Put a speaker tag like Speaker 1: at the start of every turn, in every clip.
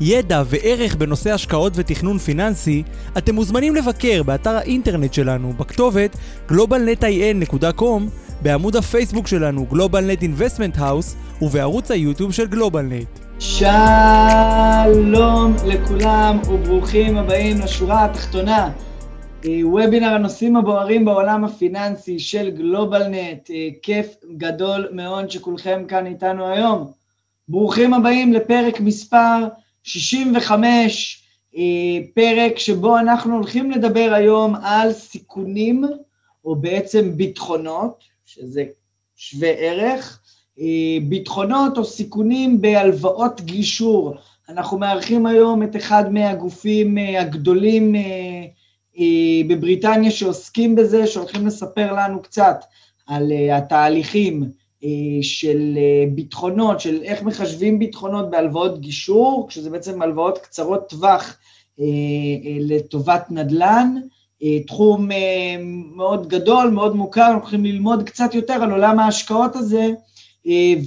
Speaker 1: ידע וערך בנושא השקעות ותכנון פיננסי, אתם מוזמנים לבקר באתר האינטרנט שלנו בכתובת globalnetin.com, בעמוד הפייסבוק שלנו GlobalNet Investment House ובערוץ היוטיוב של GlobalNet.
Speaker 2: שלום לכולם וברוכים הבאים לשורה התחתונה. וובינר הנושאים הבוערים בעולם הפיננסי של גלובלנט, כיף גדול מאוד שכולכם כאן איתנו היום. ברוכים הבאים לפרק מספר 65, פרק שבו אנחנו הולכים לדבר היום על סיכונים, או בעצם ביטחונות, שזה שווה ערך, ביטחונות או סיכונים בהלוואות גישור. אנחנו מארחים היום את אחד מהגופים הגדולים בבריטניה שעוסקים בזה, שהולכים לספר לנו קצת על התהליכים של ביטחונות, של איך מחשבים ביטחונות בהלוואות גישור, כשזה בעצם הלוואות קצרות טווח לטובת נדל"ן, תחום מאוד גדול, מאוד מוכר, אנחנו הולכים ללמוד קצת יותר על עולם ההשקעות הזה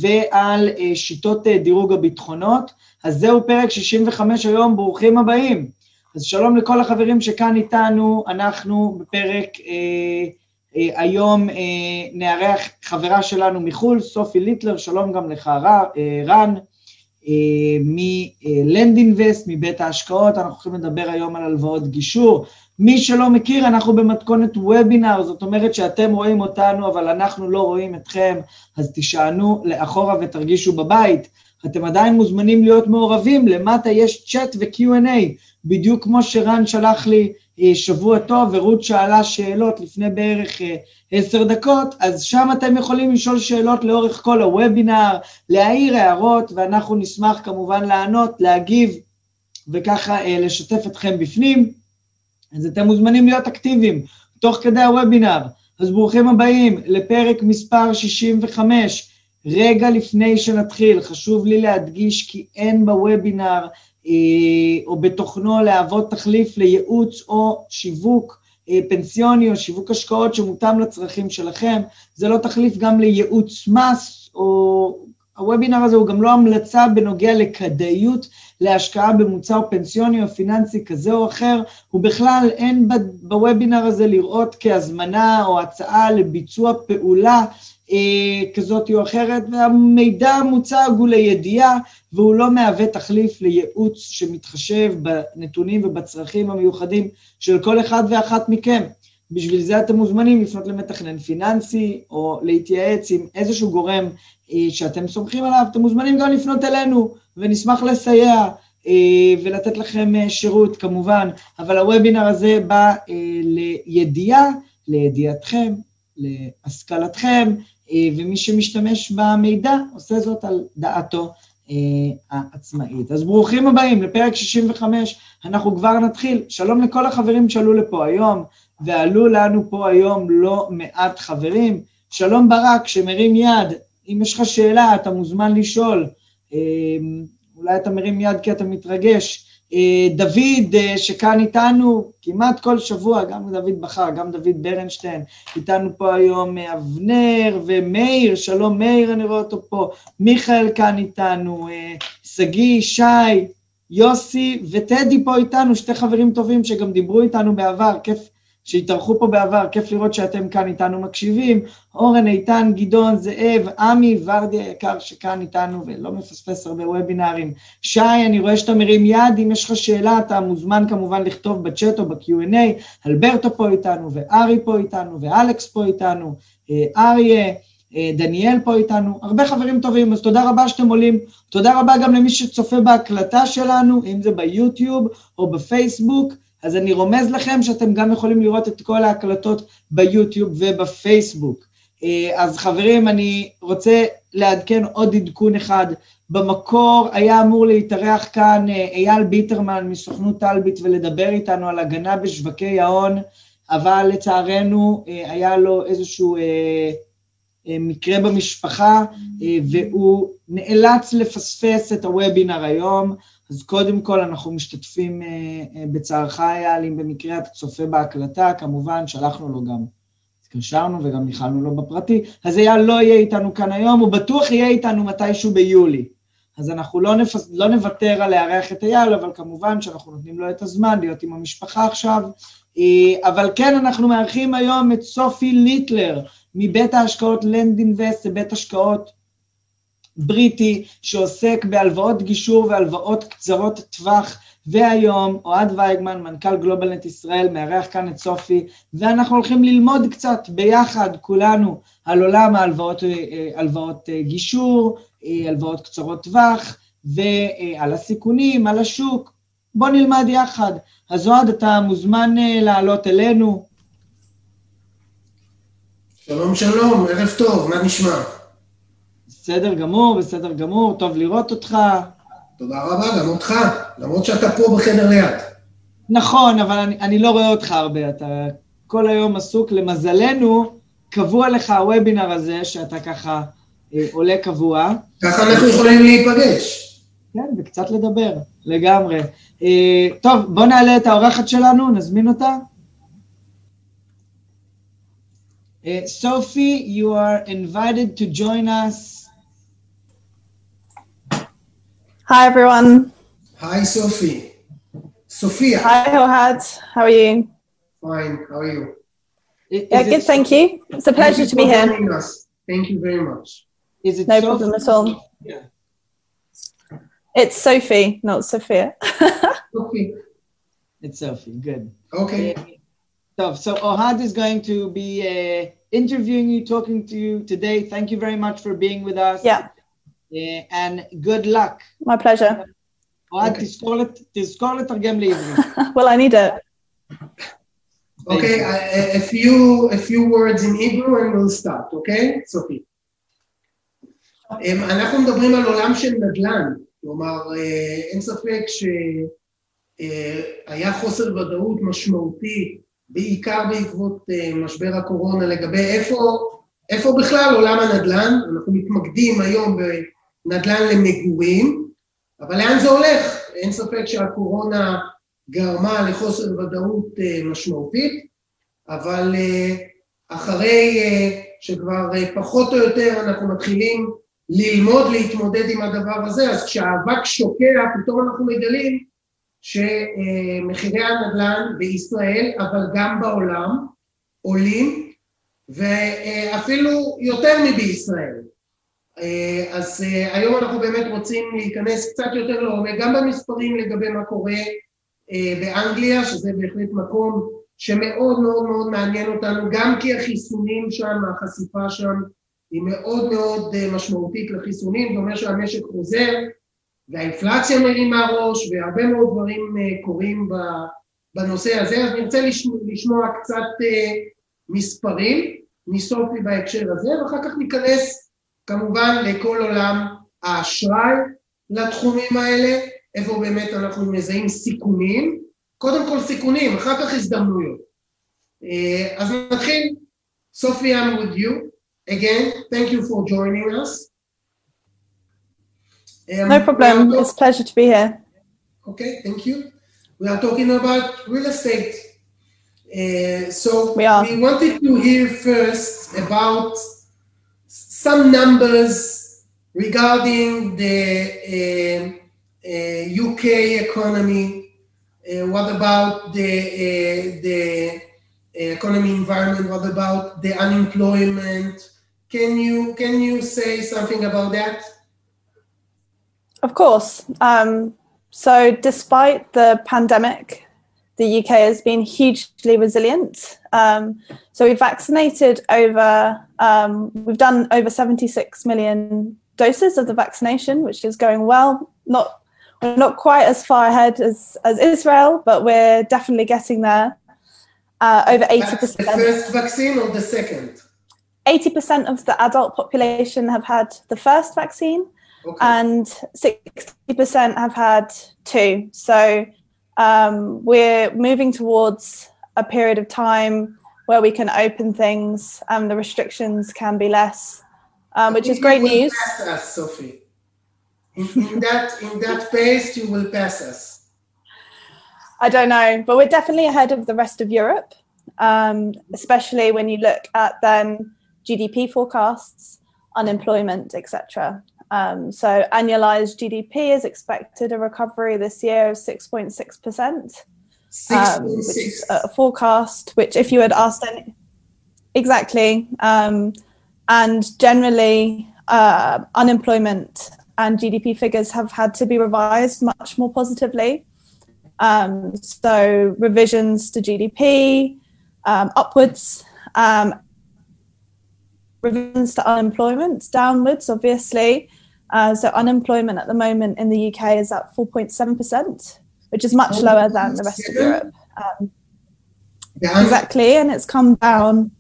Speaker 2: ועל שיטות דירוג הביטחונות. אז זהו פרק 65 היום, ברוכים הבאים. אז שלום לכל החברים שכאן איתנו, אנחנו בפרק אה, אה, היום אה, נארח חברה שלנו מחו"ל, סופי ליטלר, שלום גם לך אה, רן, אה, מלנדינבסט, מבית ההשקעות, אנחנו הולכים לדבר היום על הלוואות גישור. מי שלא מכיר, אנחנו במתכונת וובינר, זאת אומרת שאתם רואים אותנו, אבל אנחנו לא רואים אתכם, אז תישענו לאחורה ותרגישו בבית. אתם עדיין מוזמנים להיות מעורבים, למטה יש צ'אט ו-Q&A, בדיוק כמו שרן שלח לי שבוע טוב ורות שאלה שאלות לפני בערך עשר דקות, אז שם אתם יכולים לשאול שאלות לאורך כל הוובינר, להעיר הערות, ואנחנו נשמח כמובן לענות, להגיב, וככה לשתף אתכם בפנים. אז אתם מוזמנים להיות אקטיביים תוך כדי הוובינר. אז ברוכים הבאים לפרק מספר 65, רגע לפני שנתחיל, חשוב לי להדגיש כי אין בוובינר או בתוכנו להוות תחליף לייעוץ או שיווק פנסיוני או שיווק השקעות שמותאם לצרכים שלכם, זה לא תחליף גם לייעוץ מס, או הוובינר הזה הוא גם לא המלצה בנוגע לכדאיות להשקעה במוצר פנסיוני או פיננסי כזה או אחר, ובכלל אין בוובינר הזה לראות כהזמנה או הצעה לביצוע פעולה כזאת או אחרת, והמידע המוצג הוא לידיעה, והוא לא מהווה תחליף לייעוץ שמתחשב בנתונים ובצרכים המיוחדים של כל אחד ואחת מכם. בשביל זה אתם מוזמנים לפנות למתכנן פיננסי, או להתייעץ עם איזשהו גורם שאתם סומכים עליו, אתם מוזמנים גם לפנות אלינו, ונשמח לסייע ולתת לכם שירות כמובן, אבל הוובינר הזה בא לידיעה, לידיעתכם, להשכלתכם, ומי שמשתמש במידע עושה זאת על דעתו העצמאית. אז ברוכים הבאים לפרק 65, אנחנו כבר נתחיל. שלום לכל החברים שעלו לפה היום, ועלו לנו פה היום לא מעט חברים. שלום ברק שמרים יד, אם יש לך שאלה אתה מוזמן לשאול, אולי אתה מרים יד כי אתה מתרגש. דוד שכאן איתנו כמעט כל שבוע, גם דוד בכר, גם דוד ברנשטיין, איתנו פה היום אבנר ומאיר, שלום מאיר, אני רואה אותו פה, מיכאל כאן איתנו, שגיא, שי, יוסי וטדי פה איתנו, שתי חברים טובים שגם דיברו איתנו בעבר, כיף שהתארחו פה בעבר, כיף לראות שאתם כאן איתנו מקשיבים, אורן, איתן, גדעון, זאב, עמי, ורדי היקר שכאן איתנו ולא מפספס הרבה וובינארים. שי, אני רואה שאתה מרים יד, אם יש לך שאלה אתה מוזמן כמובן לכתוב בצ'אט או ב-Q&A, אלברטו פה איתנו, וארי פה איתנו, ואלכס פה איתנו, אריה, דניאל פה איתנו, הרבה חברים טובים, אז תודה רבה שאתם עולים, תודה רבה גם למי שצופה בהקלטה שלנו, אם זה ביוטיוב או בפייסבוק, אז אני רומז לכם שאתם גם יכולים לראות את כל ההקלטות ביוטיוב ובפייסבוק. אז חברים, אני רוצה לעדכן עוד עדכון אחד. במקור היה אמור להתארח כאן אייל ביטרמן מסוכנות אלביט ולדבר איתנו על הגנה בשווקי ההון, אבל לצערנו היה לו איזשהו מקרה במשפחה והוא נאלץ לפספס את הוובינר היום, אז קודם כל אנחנו משתתפים בצערך אייל, אם במקרה אתה צופה בהקלטה, כמובן שלחנו לו גם התקשרנו וגם ניחלנו לו בפרטי, אז אייל לא יהיה איתנו כאן היום, הוא בטוח יהיה איתנו מתישהו ביולי. אז אנחנו לא, נפס, לא נוותר על לארח את אייל, אבל כמובן שאנחנו נותנים לו את הזמן להיות עם המשפחה עכשיו. אבל כן, אנחנו מארחים היום את סופי ליטלר, מבית ההשקעות לנד אינבסט, זה בית השקעות בריטי שעוסק בהלוואות גישור והלוואות קצרות טווח והיום אוהד וייגמן, מנכ"ל גלובלנט ישראל, מארח כאן את סופי, ואנחנו הולכים ללמוד קצת ביחד, כולנו, על עולם ההלוואות הלוואות גישור, הלוואות קצרות טווח, ועל הסיכונים, על השוק. בוא נלמד יחד. אז אוהד, אתה מוזמן לעלות אלינו.
Speaker 3: שלום שלום, ערב טוב, מה נשמע?
Speaker 2: בסדר גמור, בסדר גמור, טוב לראות אותך.
Speaker 3: תודה רבה, גם אותך, למרות שאתה פה בחדר ליד.
Speaker 2: נכון, אבל אני, אני לא רואה אותך הרבה, אתה כל היום עסוק, למזלנו, קבוע לך הוובינר הזה, שאתה ככה אה, עולה קבוע.
Speaker 3: ככה אנחנו יכולים להיפגש.
Speaker 2: כן, וקצת לדבר, לגמרי. אה, טוב, בוא נעלה את האורחת שלנו, נזמין אותה. Uh, Sophie, you are invited to join us.
Speaker 4: Hi, everyone.
Speaker 3: Hi, Sophie. Sophia.
Speaker 4: Hi, Ohad. How are you?
Speaker 3: Fine, how are you?
Speaker 2: I-
Speaker 4: Yeah,
Speaker 2: is
Speaker 4: good,
Speaker 2: it-
Speaker 4: thank you. It's a pleasure to be here.
Speaker 3: joining us. Thank you very much.
Speaker 2: Is it
Speaker 4: No
Speaker 2: Sophie?
Speaker 4: problem at all.
Speaker 2: Yeah.
Speaker 4: It's Sophie, not Sophia.
Speaker 3: Okay.
Speaker 2: It's Sophie, good.
Speaker 3: Okay.
Speaker 2: So, so Ohad is going to be uh, interviewing you, talking to you today. Thank you very much for being with us.
Speaker 4: Yeah,
Speaker 2: Uh, and good luck.
Speaker 4: my pleasure.
Speaker 2: אוהד,
Speaker 3: אוקיי.
Speaker 2: תזכור לת- תזכור לתרגם לעברית.
Speaker 4: well, I need it.
Speaker 3: Okay, I- a few a few words in Hebrew and we'll start, okay? Sophie. אמ, אנחנו מדברים על עולם של נדל"ן, כלומר אה, אין ספק שהיה חוסר ודאות משמעותי, בעיקר בעקבות אה, משבר הקורונה, לגבי איפה, איפה בכלל עולם הנדל"ן, אנחנו מתמקדים היום בנדל"ן למגורים, אבל לאן זה הולך? אין ספק שהקורונה גרמה לחוסר ודאות אה, משמעותית, אבל אה, אחרי אה, שכבר פחות או יותר אנחנו מתחילים ללמוד להתמודד עם הדבר הזה, אז כשהאבק שוקע, פתאום אנחנו מגלים שמחירי הנדל"ן בישראל, אבל גם בעולם, עולים, ואפילו יותר מבישראל. אה, אז אה, היום אנחנו באמת רוצים להיכנס קצת יותר לעומק, גם במספרים לגבי מה קורה אה, באנגליה, שזה בהחלט מקום שמאוד מאוד מאוד מעניין אותנו, גם כי החיסונים שם, החשיפה שם היא מאוד מאוד משמעותית לחיסונים, זה אומר שהמשק חוזר והאינפלציה מרימה ראש והרבה מאוד דברים קורים בנושא הזה, אז נרצה לשמוע, קצת מספרים מסופי בהקשר הזה, ואחר כך ניכנס כמובן לכל עולם האשראי לתחומים האלה, איפה באמת אנחנו מזהים סיכונים, קודם כל סיכונים, אחר כך הזדמנויות. אה, אז נתחיל, סופי, I'm with you. Again, thank you for joining us. Um,
Speaker 4: No problem.
Speaker 3: we
Speaker 4: It's a pleasure to be here.
Speaker 3: Okay, thank you. We are talking about real estate. Uh, so
Speaker 4: We are.
Speaker 3: wanted to hear first about some numbers regarding the uh, uh, UK economy. Uh, what about the uh, the economy environment? What about the unemployment? Can you can you say something about that?
Speaker 4: Of course. Um, so, despite the pandemic, the UK has been hugely resilient. Um, so, we've vaccinated over, um, we've done over 76 million doses of the vaccination, which is going well. Not we're not quite as far ahead as, as Israel, but we're definitely getting there. Uh, over 80%.
Speaker 3: first vaccine or the second?
Speaker 4: 80% of the adult population have had the first vaccine, okay. and 60% have had two. So um, we're moving towards a period of time where we can open things and the restrictions can be less, um, which is great news.
Speaker 3: Pass us, Sophie. In, in that in that pace, you will pass us.
Speaker 4: I don't know, but we're definitely ahead of the rest of Europe, um, especially when you look at then GDP forecasts, unemployment, etc. Um, so annualized GDP is expected a recovery this year of 6.6%, um, which is a forecast which if you had asked any, exactly, um, and generally uh, unemployment and GDP figures have had to be revised much more positively. Um, so revisions to GDP um, upwards um, revisions to unemployment downwards, obviously. Uh, so unemployment at the moment in the UK is at 4.7%, which is much lower than the rest of Europe. Um, exactly, and it's come down.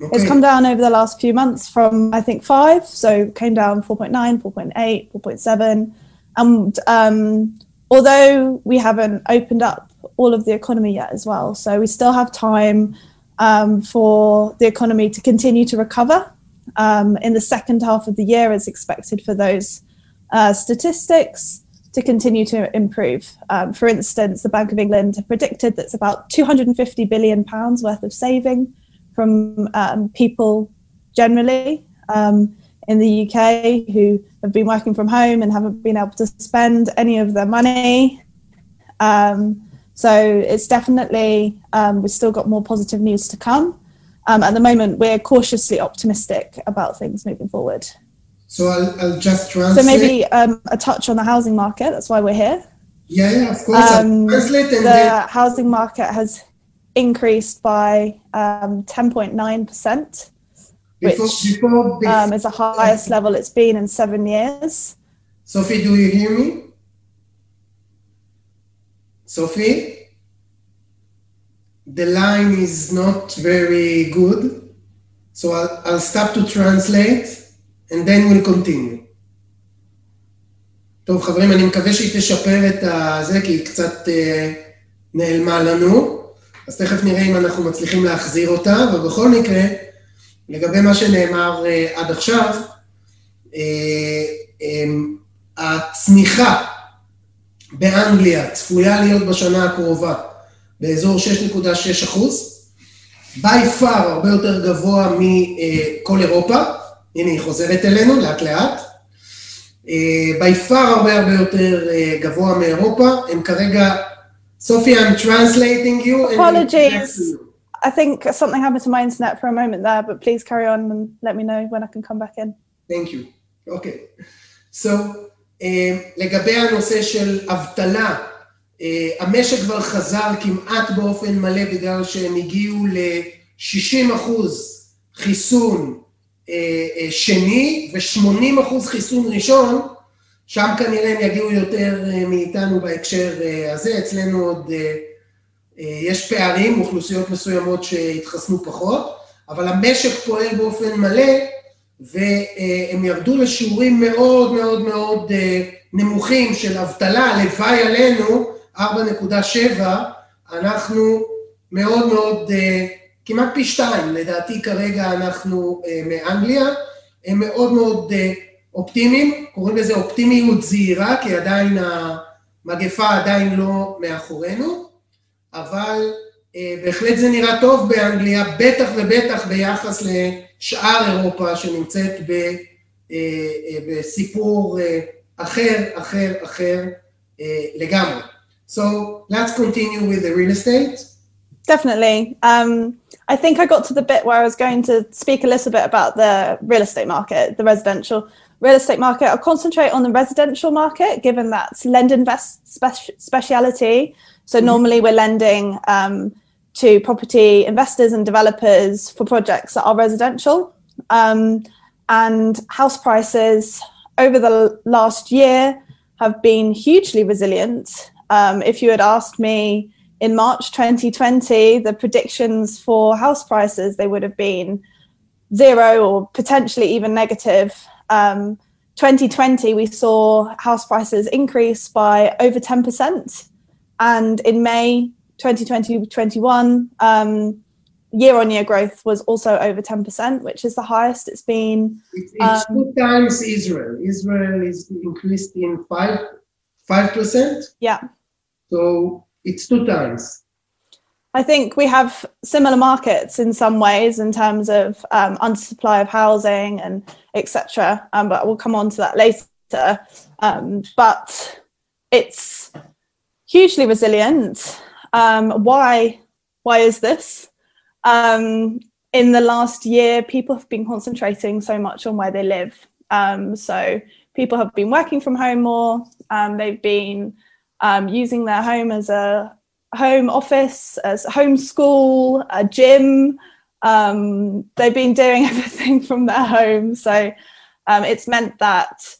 Speaker 4: Okay. It's come down over the last few months from I think five, so came down 4.9, 4.8, 4.7, and um, although we haven't opened up all of the economy yet as well, so we still have time um, for the economy to continue to recover um, in the second half of the year, as expected for those uh, statistics to continue to improve. Um, for instance, the Bank of England have predicted that's about 250 billion pounds worth of saving from um, people generally um, in the UK who have been working from home and haven't been able to spend any of their money. Um, so it's definitely, um, we've still got more positive news to come. Um, at the moment, we're cautiously optimistic about things moving forward.
Speaker 3: So I'll, I'll just translate.
Speaker 4: So maybe um, a touch on the housing market. That's why we're here.
Speaker 3: Yeah, yeah of course. Um,
Speaker 4: translate the then... housing market has increased by 10.9%, um, which before, before um, is the highest level it's been in seven years.
Speaker 3: Sophie, do you hear me? Sophie? The line is not very good, so I'll, I'll stop to translate and then we'll continue. טוב חברים, אני מקווה שהיא תשפר את זה, כי היא קצת אה, נעלמה לנו, אז תכף נראה אם אנחנו מצליחים להחזיר אותה, אבל בכל מקרה, לגבי מה שנאמר אה, עד עכשיו, אה, אה, הצמיחה באנגליה צפויה להיות בשנה הקרובה באזור 6.6 אחוז, by far הרבה יותר גבוה מכל אירופה, הנה היא חוזרת אלינו לאט לאט, by far הרבה הרבה יותר גבוה מאירופה, הם כרגע, סופי, I'm translating you.
Speaker 4: Apologies. I think something happened to my internet for a moment there, but please carry on and let me know when I can come back in.
Speaker 3: Thank you. Okay. So, אה, לגבי הנושא של אבטלה, אה, המשק כבר חזר כמעט באופן מלא בגלל שהם הגיעו ל-60 אחוז חיסון אה, שני ו-80 אחוז חיסון ראשון, שם כנראה הם יגיעו יותר מאיתנו בהקשר הזה, אצלנו עוד יש פערים, אוכלוסיות מסוימות שהתחסנו פחות, אבל המשק פועל באופן מלא והם ירדו לשיעורים מאוד מאוד מאוד אה, נמוכים של אבטלה, הלוואי עלינו, 4.7, אנחנו מאוד מאוד, אה, כמעט פי שתיים, לדעתי כרגע אנחנו אה, מאנגליה, הם מאוד מאוד אופטימיים, קוראים לזה אופטימיות זהירה, כי עדיין המגפה עדיין לא מאחורינו, אבל בהחלט זה נראה טוב באנגליה, בטח ובטח ביחס ל... שאר אירופה שנמצאת בסיפור אחר, אחר, אחר לגמרי. So let's continue with the real estate.
Speaker 4: Definitely. Um, I think I got to the bit where I was going to speak a little bit about the real estate market, the residential real estate market. I'll concentrate on the residential market, given that's lend invest speci- speciality. So mm-hmm. normally we're lending um, to property investors and developers for projects that are residential. Um, and house prices over the last year have been hugely resilient. Um, if you had asked me in March 2020, the predictions for house prices, they would have been zero or potentially even negative. Um, 2020, we saw house prices increase by over 10%. And in May 2020 21, um, year on year growth was also over 10%, which is the highest it's been.
Speaker 3: It's, it's um, two times Israel. Israel is increased in five, 5%.
Speaker 4: Yeah.
Speaker 3: So it's two times.
Speaker 4: I think we have similar markets in some ways in terms of um, undersupply of housing and etc. Um, but we'll come on to that later. Um, but it's hugely resilient. Um, why? Why is this? Um, in the last year, people have been concentrating so much on where they live. Um, so people have been working from home more. they've been using their home as a home office, as home school, a gym. Um, they've been doing everything from their home. So um, it's meant that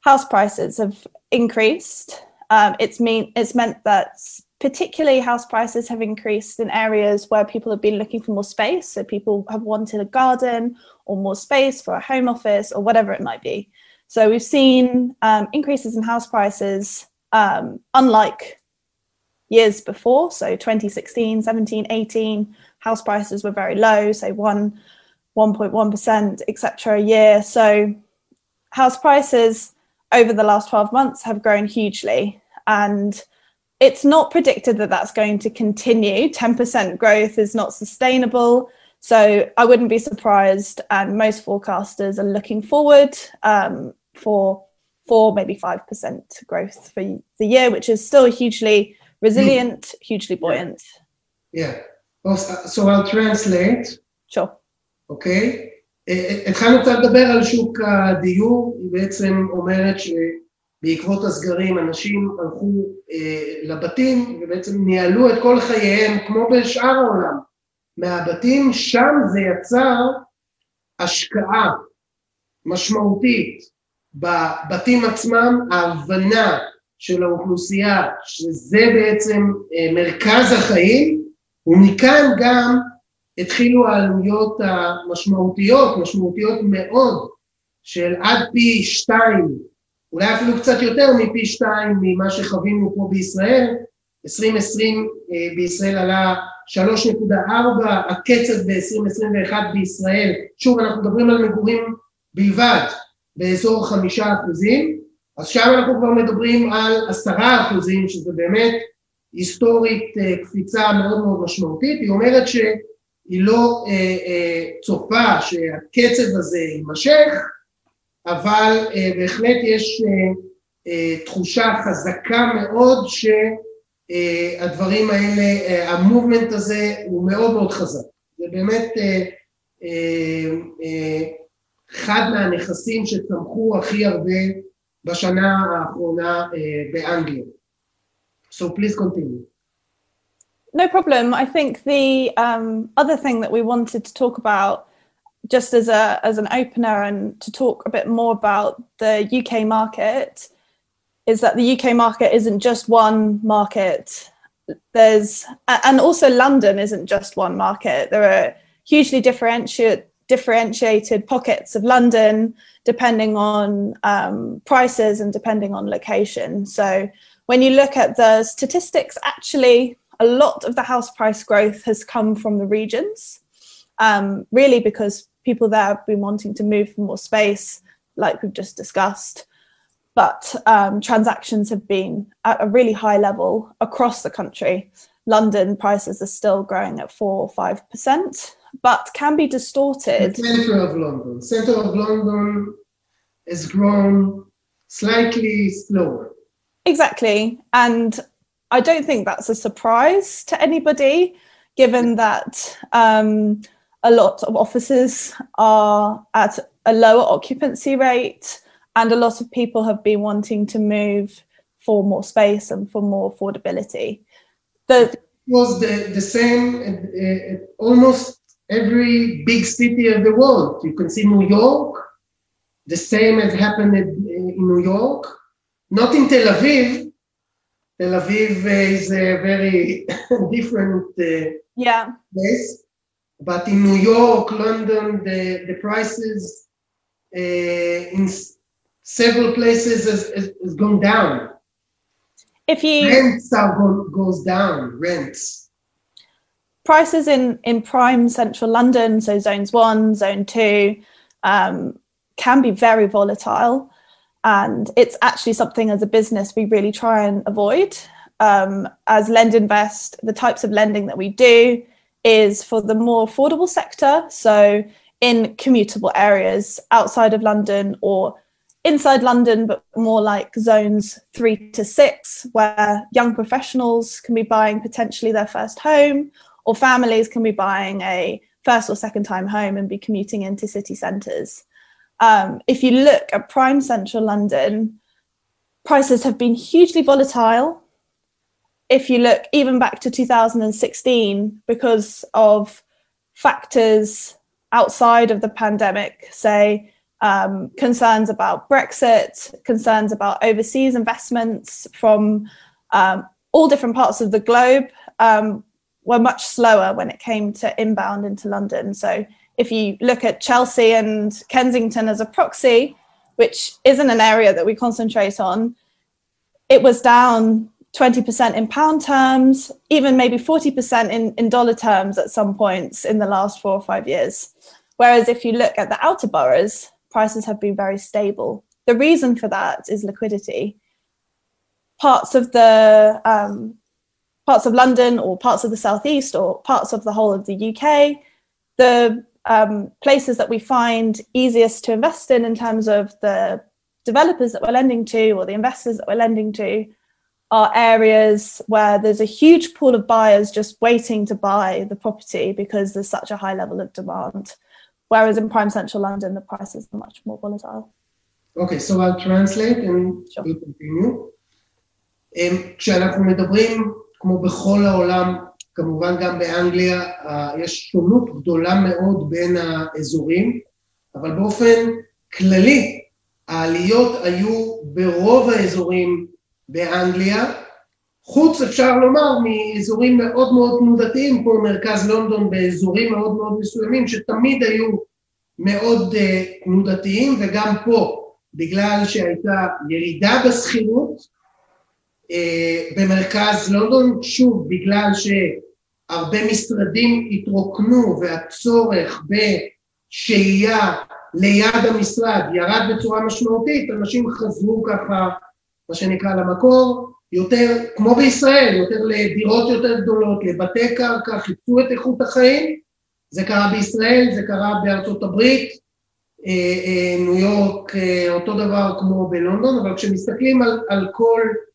Speaker 4: house prices have increased. Um, it's mean it's meant that particularly house prices have increased in areas where people have been looking for more space. So people have wanted a garden or more space for a home office or whatever it might be. So we've seen um, increases in house prices, um, unlike years before. So 2016, 17, 18, house prices were very low, say 1, 1.1%, etc. a year. So house prices over the last 12 months have grown hugely. And it's not predicted that that's going to continue. 10% growth is not sustainable. So I wouldn't be surprised. And most forecasters are looking forward um, for four, maybe 5% growth for the year, which is still hugely resilient, hugely buoyant.
Speaker 3: Yeah. So I'll translate.
Speaker 4: Sure.
Speaker 3: אוקיי? התחלנו קצת לדבר על שוק הדיור, היא בעצם אומרת שבעקבות הסגרים אנשים הלכו אה, לבתים ובעצם ניהלו את כל חייהם כמו בשאר העולם מהבתים, שם זה יצר השקעה משמעותית בבתים עצמם, ההבנה של האוכלוסייה, שזה בעצם אה, מרכז החיים, ומכאן גם התחילו העלויות המשמעותיות, משמעותיות מאוד, של עד פי שתיים, אולי אפילו קצת יותר מפי שתיים ממה שחווינו פה בישראל, 2020 אה, בישראל עלה 3.4, הקצב ב-2021 בישראל, שוב אנחנו מדברים על מגורים בלבד, באזור חמישה אחוזים, אז שם אנחנו כבר מדברים על עשרה אחוזים, שזה באמת היסטורית אה, קפיצה מאוד מאוד משמעותית, היא אומרת שהיא לא אה, אה, צופה שהקצב הזה יימשך, אבל אה, בהחלט יש אה, אה, תחושה חזקה מאוד שהדברים האלה, אה, המובמנט הזה הוא מאוד מאוד חזק. זה באמת אה, אה, אה, אחד מהנכסים שצמחו הכי הרבה בשנה האחרונה באנגליה. So please continue.
Speaker 4: No problem. I think the um, other thing that we wanted to talk about, just as a as an opener, and to talk a bit more about the UK market, is that the UK market isn't just one market. There's and also London isn't just one market. There are hugely differentiated differentiated pockets of London depending on um, prices and depending on location. So when you look at the statistics, actually, a lot of the house price growth has come from the regions, um, really because people there have been wanting to move for more space, like we've just discussed. But um, transactions have been at a really high level across the country. London prices are still growing at four or five percent, but can be distorted.
Speaker 3: The center of London. Center of London has grown slightly slower.
Speaker 4: Exactly. And I don't think that's a surprise to anybody, given that um, a lot of offices are at a lower occupancy rate and a lot of people have been wanting to move for more space and for more affordability.
Speaker 3: The was the, the same uh, almost every big city of the world. You can see New York, the same has happened in, in New York, not in Tel Aviv. Tel Aviv is a very different uh,
Speaker 4: yeah.
Speaker 3: place. but in New York, London, the, the prices uh, in s- several places has, has, has gone down.
Speaker 4: If you
Speaker 3: Rents are go, goes down, rents.
Speaker 4: Prices in in prime central London, so zones one, zone two, um, can be very volatile, and it's actually something as a business we really try and avoid. Um, as Lend Invest, the types of lending that we do is for the more affordable sector, so in commutable areas outside of London or inside London, but more like zones three to six, where young professionals can be buying potentially their first home, or families can be buying a first or second time home and be commuting into city centres. Um, if you look at prime central London, prices have been hugely volatile. If you look even back to 2016, because of factors outside of the pandemic, say um, concerns about Brexit, concerns about overseas investments from um, all different parts of the globe, um, were much slower when it came to inbound into London. So if you look at Chelsea and Kensington as a proxy, which isn't an area that we concentrate on, it was down 20% in pound terms, even maybe 40% in, in dollar terms at some points in the last four or five years. Whereas if you look at the outer boroughs, prices have been very stable. The reason for that is liquidity. Parts of the um, parts of London or parts of the southeast or parts of the whole of the UK, the um, places that we find easiest to invest in in terms of the developers that we're lending to or the investors that we're lending to are areas where there's a huge pool of buyers just waiting to buy the property because there's such a high level of demand. Whereas in prime central London, the prices are much more volatile.
Speaker 3: Okay, so I'll translate and
Speaker 4: sure.
Speaker 3: we continue. Um, כמו בכל העולם, כמובן גם באנגליה, יש שונות גדולה מאוד בין האזורים, אבל באופן כללי, העליות היו ברוב האזורים באנגליה, חוץ אפשר לומר מאזורים מאוד מאוד תנודתיים כמו מרכז לונדון באזורים מאוד מאוד מסוימים שתמיד היו מאוד uh, תנודתיים וגם פה בגלל שהייתה ירידה בשכירות במרכז לונדון, שוב בגלל שהרבה משרדים התרוקנו והצורך בשהייה ליד המשרד ירד בצורה משמעותית, אנשים חזרו ככה מה שנקרא למקור, יותר, כמו בישראל, יותר לדירות יותר גדולות, לבתי קרקע, חיפשו את איכות החיים, זה קרה בישראל, זה קרה בארצות הברית, אה, אה, ניו יורק, אה, אותו דבר כמו בלונדון, אבל כשמסתכלים על, על כל אה, אה,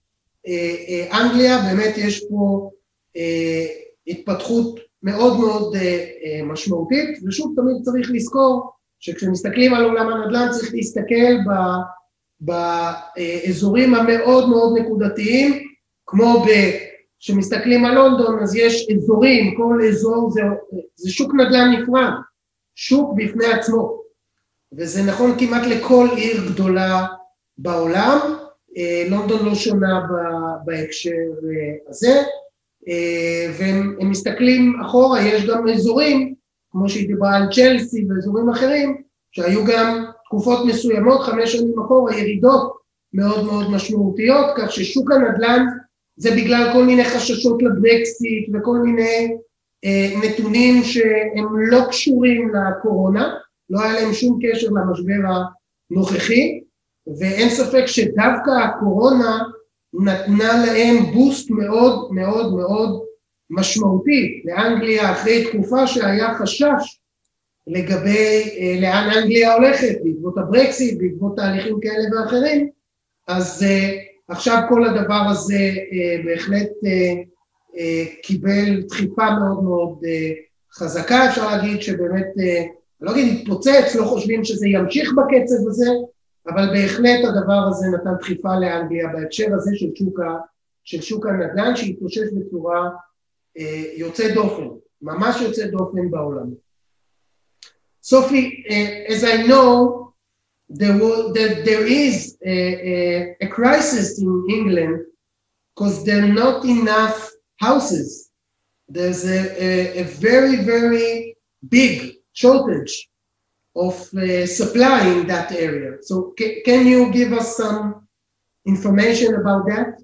Speaker 3: אנגליה, באמת יש פה אה, התפתחות מאוד מאוד אה, אה, משמעותית, ושוב תמיד צריך לזכור שכשמסתכלים על עולם הנדל"ן צריך להסתכל ב... באזורים המאוד מאוד נקודתיים, כמו ב... כשמסתכלים על לונדון אז יש אזורים, כל אזור זה, זה שוק נדל"ן נפרד, שוק בפני עצמו, וזה נכון כמעט לכל עיר גדולה בעולם, אה, לונדון לא שונה בהקשר אה, הזה, אה, והם מסתכלים אחורה, יש גם אזורים, כמו שהיא דיברה על צ'לסי ואזורים אחרים, שהיו גם תקופות מסוימות, חמש שנים אחורה, ירידות מאוד מאוד משמעותיות, כך ששוק הנדל"ן זה בגלל כל מיני חששות לברקסיט וכל מיני אה, נתונים שהם לא קשורים לקורונה, לא היה להם שום קשר למשבר הנוכחי, ואין ספק שדווקא הקורונה נתנה להם בוסט מאוד מאוד מאוד משמעותי לאנגליה אחרי תקופה שהיה חשש לגבי אה, לאן אנגליה הולכת בעקבות הברקסיט, בעקבות תהליכים כאלה ואחרים, אז אה, עכשיו כל הדבר הזה אה, בהחלט אה, אה, קיבל דחיפה מאוד מאוד אה, חזקה, אפשר להגיד שבאמת, אה, אני לא אגיד התפוצץ, לא חושבים שזה ימשיך בקצב הזה, אבל בהחלט הדבר הזה נתן דחיפה לאנגליה בהקשר הזה של שוק, ה, של שוק הנדל"ן שהתאושש בצורה אה, יוצאת דופן, ממש יוצאת דופן בעולם. Sophie, uh, as I know, there, will, that there is a, a, a crisis in England because there are not enough houses. There's a, a, a very, very big shortage of uh, supply in that area. So ca- can you give us some information about that?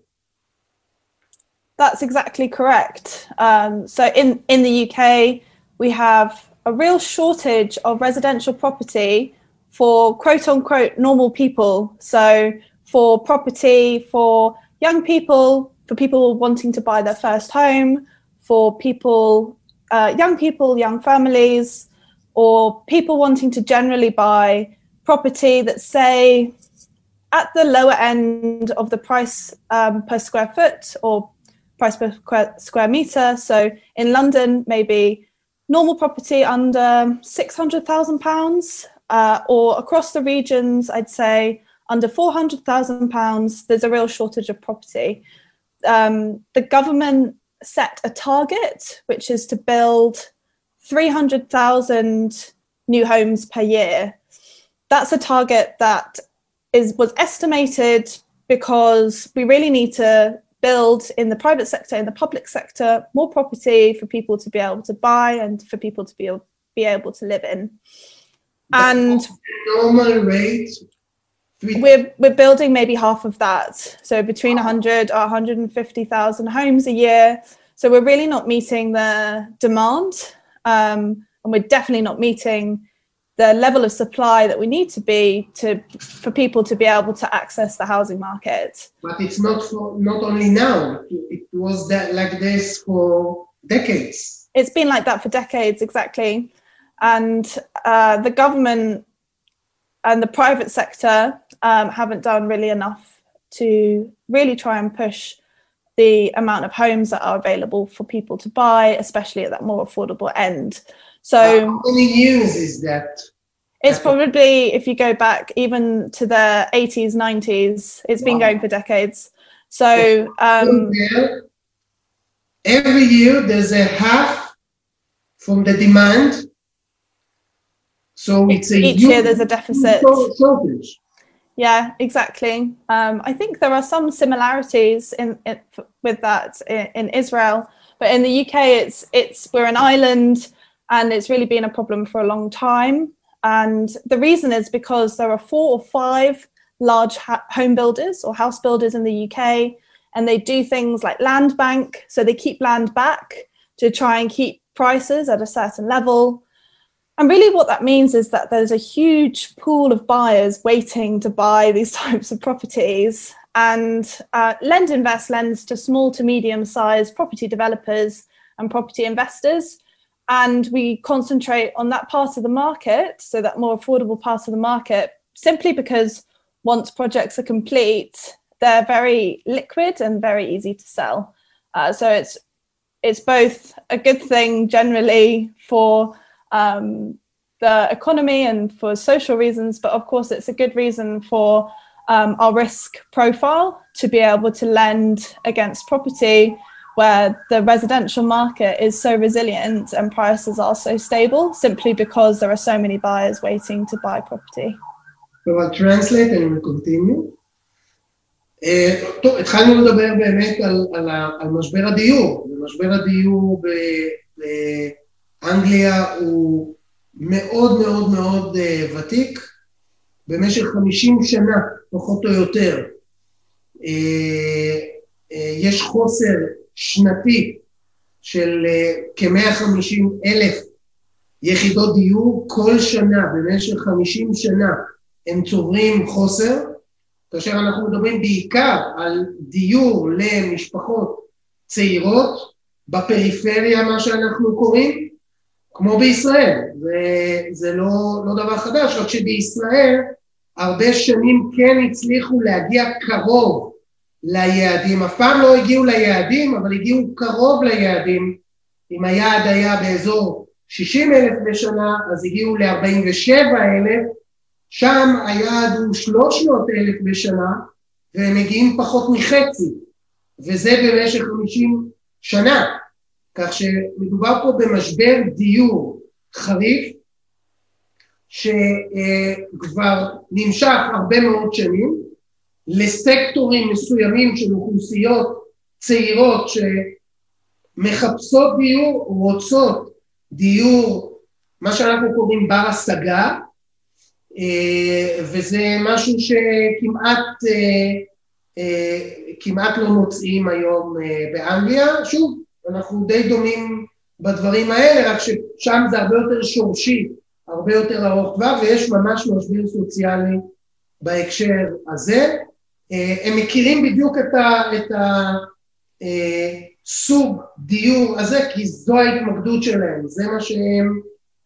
Speaker 4: That's exactly correct. Um, so in, in the UK, we have a real shortage of residential property for quote unquote normal people. So for property for young people, for people wanting to buy their first home, for people, uh, young people, young families, or people wanting to generally buy property that say at the lower end of the price um, per square foot or price per square meter. So in London, maybe normal property under £600,000, uh, or across the regions, I'd say under £400,000, there's a real shortage of property. Um, the government set a target, which is to build 300,000 new homes per year. That's a target that is was estimated because we really need to build in the private sector, in the public sector, more property for people to be able to buy and for people to be able, be able to live in. And
Speaker 3: normal rate.
Speaker 4: We're we're building maybe half of that, so between 100 or 150,000 homes a year. So we're really not meeting the demand, um, and we're definitely not meeting the level of supply that we need to be to for people to be able to access the housing market.
Speaker 3: But it's not for not only now. It was that like this for decades.
Speaker 4: It's been like that for decades, exactly. And uh, the government and the private sector um, haven't done really enough to really try and push the amount of homes that are available for people to buy, especially at that more affordable end. So
Speaker 3: how many years is that?
Speaker 4: It's probably if you go back even to the 80s, 90s, it's been going for decades. So um,
Speaker 3: every year there's a half from the demand. So it's a
Speaker 4: each year there's a deficit. Shortage. Yeah, exactly. Um, I think there are some similarities in, in with that in, in Israel, but in the UK, it's it's we're an island and it's really been a problem for a long time. And the reason is because there are four or five large ha- home builders or house builders in the UK, and they do things like land bank. So they keep land back to try and keep prices at a certain level. And really, what that means is that there's a huge pool of buyers waiting to buy these types of properties. And uh, Lend Invest lends to small to medium sized property developers and property investors and we concentrate on that part of the market, so that more affordable part of the market, simply because once projects are complete, they're very liquid and very easy to sell. Uh, so it's it's both a good thing generally for um, the economy and for social reasons, but of course it's a good reason for um, our risk profile to be able to lend against property where the residential market is so resilient and prices are so stable simply because there are so many buyers waiting to buy property.
Speaker 3: So I'll translate and we'll continue. Uh, טוב, התחלנו לדבר באמת על, על, על משבר הדיור, ומשבר הדיור באנגליה הוא מאוד מאוד מאוד uh, ותיק, במשך 50 שנה, פחות או יותר. Uh, uh, יש חוסר שנתי של אה, כ-150 אלף יחידות דיור כל שנה, במשך 50 שנה הם צוברים חוסר, כאשר אנחנו מדברים בעיקר על דיור למשפחות צעירות, בפריפריה מה שאנחנו קוראים, כמו בישראל, וזה לא, לא דבר חדש, רק שבישראל הרבה שנים כן הצליחו להגיע קרוב ליעדים, אף פעם לא הגיעו ליעדים, אבל הגיעו קרוב ליעדים, אם היעד היה באזור 60 אלף בשנה, אז הגיעו ל-47 אלף, שם היעד הוא 300 אלף בשנה, והם מגיעים פחות מחצי, וזה במשך 50 שנה, כך שמדובר פה במשבר דיור חריף, שכבר נמשך הרבה מאוד שנים, לסקטורים מסוימים של אוכלוסיות צעירות שמחפשות דיור, רוצות דיור מה שאנחנו קוראים בר השגה, וזה משהו שכמעט כמעט לא מוצאים היום באנגליה. שוב, אנחנו די דומים בדברים האלה, רק ששם זה הרבה יותר שורשי, הרבה יותר ארוך טווח, ויש ממש משבר סוציאלי בהקשר הזה. אה, הם מכירים בדיוק את, הסוג אה, דיור הזה, כי זו ההתמקדות שלהם, זה מה שהם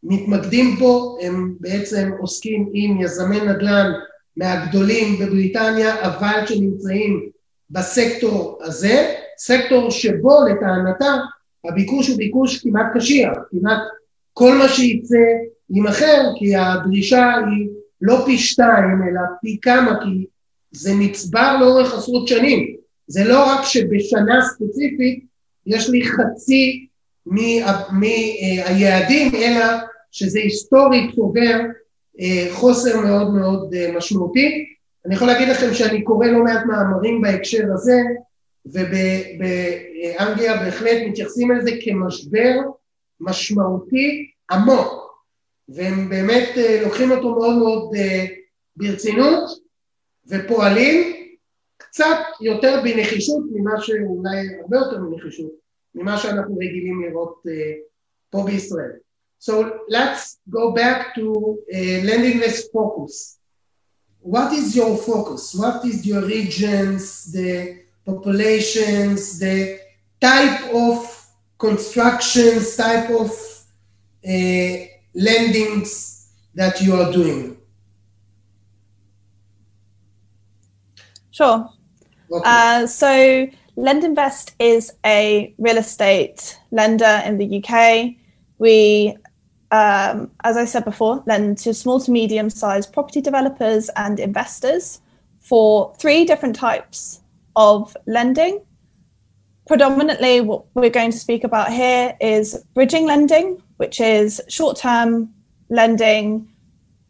Speaker 3: מתמקדים פה, הם בעצם עוסקים עם יזמי נדל"ן מהגדולים בבריטניה, אבל שנמצאים בסקטור הזה, סקטור שבו לטענתה הביקוש הוא ביקוש כמעט קשיח, כמעט כל מה שייצא יימכר, כי הדרישה היא לא פי שתיים, אלא פי כמה, כי זה נצבר לאורך עשרות שנים. זה לא רק שבשנה ספציפית יש לי חצי מהיעדים, אלא שזה היסטורית צובר אה, חוסר מאוד מאוד אה, משמעותי. אני יכול להגיד לכם שאני קורא לא מעט מאמרים בהקשר הזה, ובאנגליה בהחלט מתייחסים לזה כמשבר משמעותי עמוק, והם באמת אה, לוקחים אותו מאוד מאוד אה, ברצינות ופועלים קצת יותר בנחישות ממה שאולי הרבה יותר בנחישות ממה שאנחנו רגילים לראות אה, פה בישראל. So let's go back to uh, land invest focus. What is your focus? What is your regions, the populations, the type of constructions, type of uh, lendings that you are doing?
Speaker 4: Sure. Okay. Uh, so, LendInvest is a real estate lender in the UK. We, um, as I said before, lend to small to medium sized property developers and investors for three different types of lending. Predominantly, what we're going to speak about here is bridging lending, which is short term lending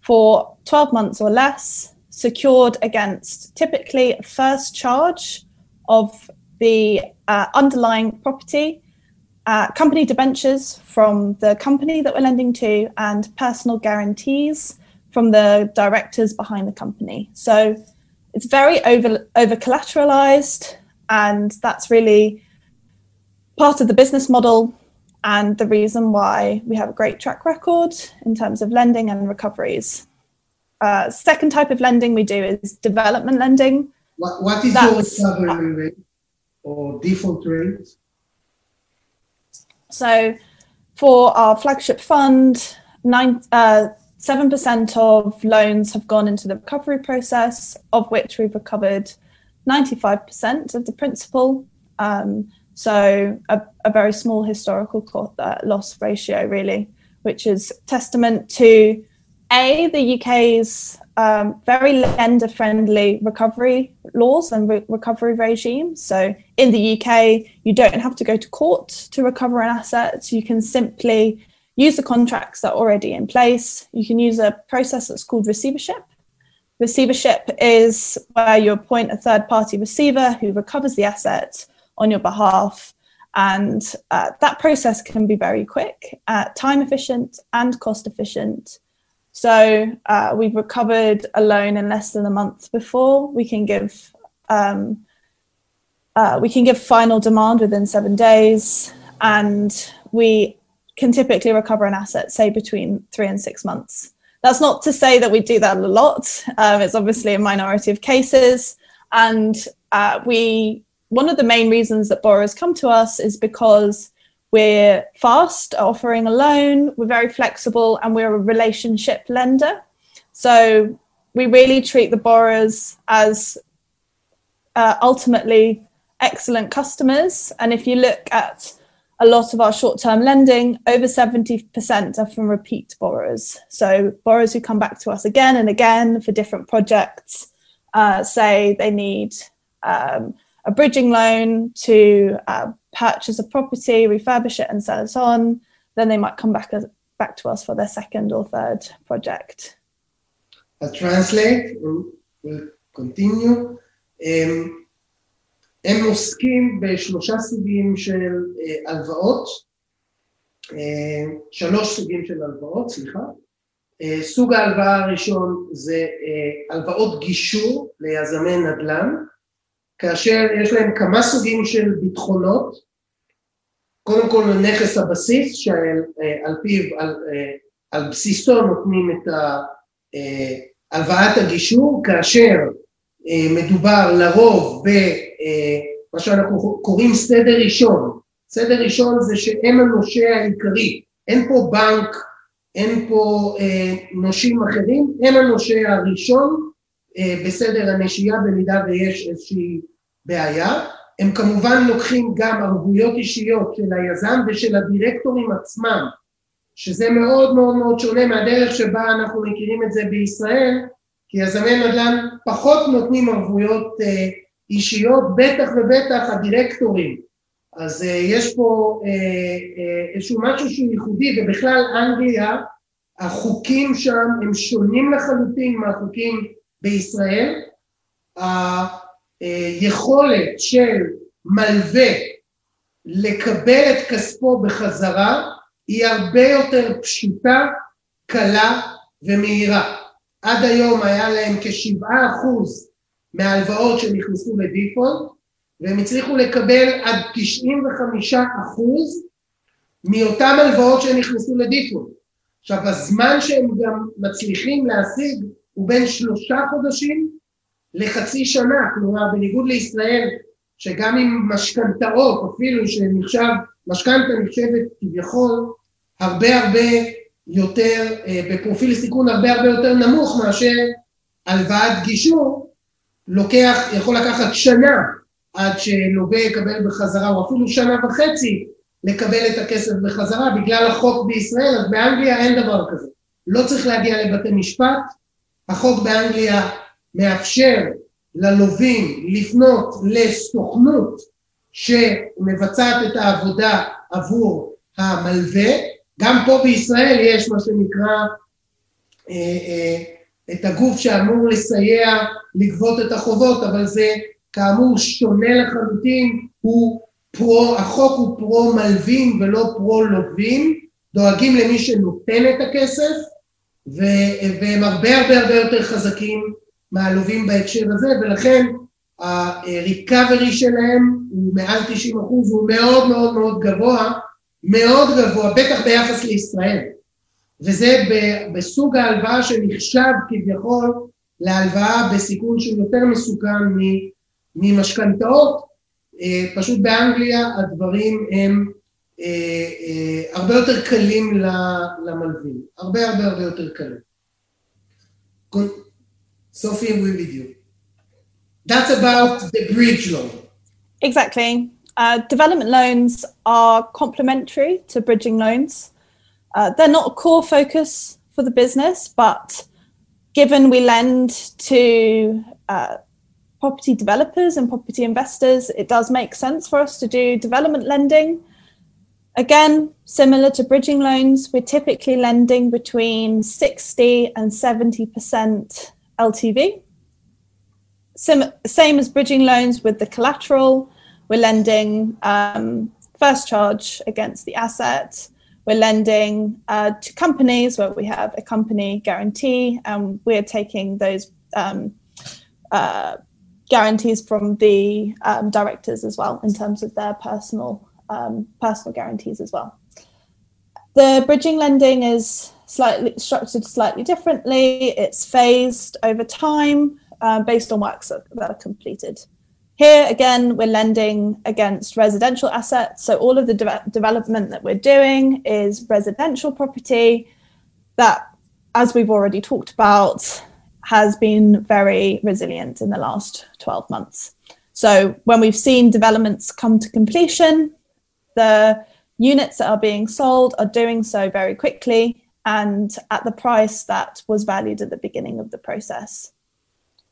Speaker 4: for 12 months or less, secured against typically a first charge of the uh, underlying property, uh, company debentures from the company that we're lending to, and personal guarantees from the directors behind the company. So it's very over over collateralized and that's really part of the business model and the reason why we have a great track record in terms of lending and recoveries. Uh, second type of lending we do is development lending.
Speaker 3: what, what is that's, your recovery rate or default rate?
Speaker 4: So, for our flagship fund, nine, uh, 7% of loans have gone into the recovery process, of which we've recovered 95% of the principal. Um, so, a, a, very small historical uh, loss ratio, really, which is testament to A, the UK's um, very lender friendly recovery laws and re- recovery regime. So, in the UK, you don't have to go to court to recover an asset. You can simply use the contracts that are already in place. You can use a process that's called receivership. Receivership is where you appoint a third party receiver who recovers the asset on your behalf. And uh, that process can be very quick, uh, time efficient, and cost efficient. So uh, we've recovered a loan in less than a month before. We can give um, uh, we can give final demand within seven days, and we can typically recover an asset, say between three and six months. That's not to say that we do that a lot. Um, it's obviously a minority of cases, and uh, we one of the main reasons that borrowers come to us is because we're fast offering a loan, we're very flexible, and we're a relationship lender. So we really treat the borrowers as uh, ultimately excellent customers. And if you look at a lot of our short term lending, over 70% are from repeat borrowers. So, borrowers who come back to us again and again for different projects, uh, say they need um, a bridging loan to uh, purchase a property, refurbish it, and sell it on. Then they might come back, back to us for their second or third project.
Speaker 3: I'll translate, we'll continue. Um, הם עוסקים בשלושה סוגים של הלוואות. שלוש סוגים של הלוואות, סליחה. סוג ההלוואה הראשון זה הלוואות גישור ליזמי נדל"ן, כאשר יש להם כמה סוגים של ביטחונות, קודם כל נכס הבסיס שעל פיו, על, על בסיסו נותנים את הלוואת הגישור, כאשר מדובר לרוב במה שאנחנו קוראים סדר ראשון, סדר ראשון זה שהם הנושה העיקרי, אין פה בנק, אין פה אה, נושים אחרים, הם הנושה הראשון אה, בסדר הנשייה במידה ויש איזושהי בעיה. הם כמובן לוקחים גם ערבויות אישיות של היזם ושל הדירקטורים עצמם, שזה מאוד מאוד מאוד שונה מהדרך שבה אנחנו מכירים את זה בישראל, כי יזמי נדל"ן פחות נותנים ערבויות אה, אישיות, בטח ובטח הדירקטורים אז uh, יש פה uh, uh, איזשהו משהו שהוא ייחודי, ובכלל אנגליה, החוקים שם הם שונים לחלוטין מהחוקים בישראל. היכולת של מלווה לקבל את כספו בחזרה היא הרבה יותר פשוטה, קלה ומהירה. עד היום היה להם כשבעה אחוז מההלוואות שנכנסו לדיפולט, והם הצליחו לקבל עד 95 אחוז מאותן הלוואות שנכנסו לדיפולט. עכשיו הזמן שהם גם מצליחים להשיג הוא בין שלושה חודשים לחצי שנה, כלומר בניגוד לישראל שגם עם משכנתאות אפילו שנחשב, משכנתה נחשבת כביכול הרבה הרבה יותר, אה, בפרופיל סיכון הרבה הרבה יותר נמוך מאשר הלוואת גישור, לוקח, יכול לקחת שנה עד שלווה יקבל בחזרה, או אפילו שנה וחצי לקבל את הכסף בחזרה, בגלל החוק בישראל, אז באנגליה אין דבר כזה. לא צריך להגיע לבתי משפט, החוק באנגליה מאפשר ללווים לפנות לסוכנות שמבצעת את העבודה עבור המלווה, גם פה בישראל יש מה שנקרא אה, אה, את הגוף שאמור לסייע לגבות את החובות, אבל זה כאמור שונה לחלוטין, הוא פרו, החוק הוא פרו מלווים ולא פרו לווים, דואגים למי שנותן את הכסף, ו, והם הרבה הרבה הרבה יותר חזקים מהלווים בהקשר הזה, ולכן הריקאברי שלהם הוא מעל 90 אחוז, הוא מאוד מאוד מאוד גבוה, מאוד גבוה, בטח ביחס לישראל. וזה בסוג ההלוואה שנחשב כביכול להלוואה בסיכון שהוא יותר מסוכן ממשכנתאות, אה, פשוט באנגליה הדברים הם אה, אה, הרבה יותר קלים למלווים, הרבה הרבה הרבה יותר קלים. We're with you. That's about the bridge loan.
Speaker 4: Exactly. Uh, development loans are complementary to bridging loans. Uh, they're not a core focus for the business, but given we lend to uh, property developers and property investors, it does make sense for us to do development lending. Again, similar to bridging loans, we're typically lending between 60 and 70% LTV. Sim- same as bridging loans with the collateral, we're lending um, first charge against the asset. We're lending uh, to companies where we have a company guarantee, and we're taking those um, uh, guarantees from the um, directors as well in terms of their personal um, personal guarantees as well. The bridging lending is slightly structured slightly differently. It's phased over time uh, based on works that, that are completed. Here again, we're lending against residential assets. So all of the de- development that we're doing is residential property that, as we've already talked about, has been very resilient in the last 12 months. So when we've seen developments come to completion, the units that are being sold are doing so very quickly and at the price that was valued at the beginning of the process.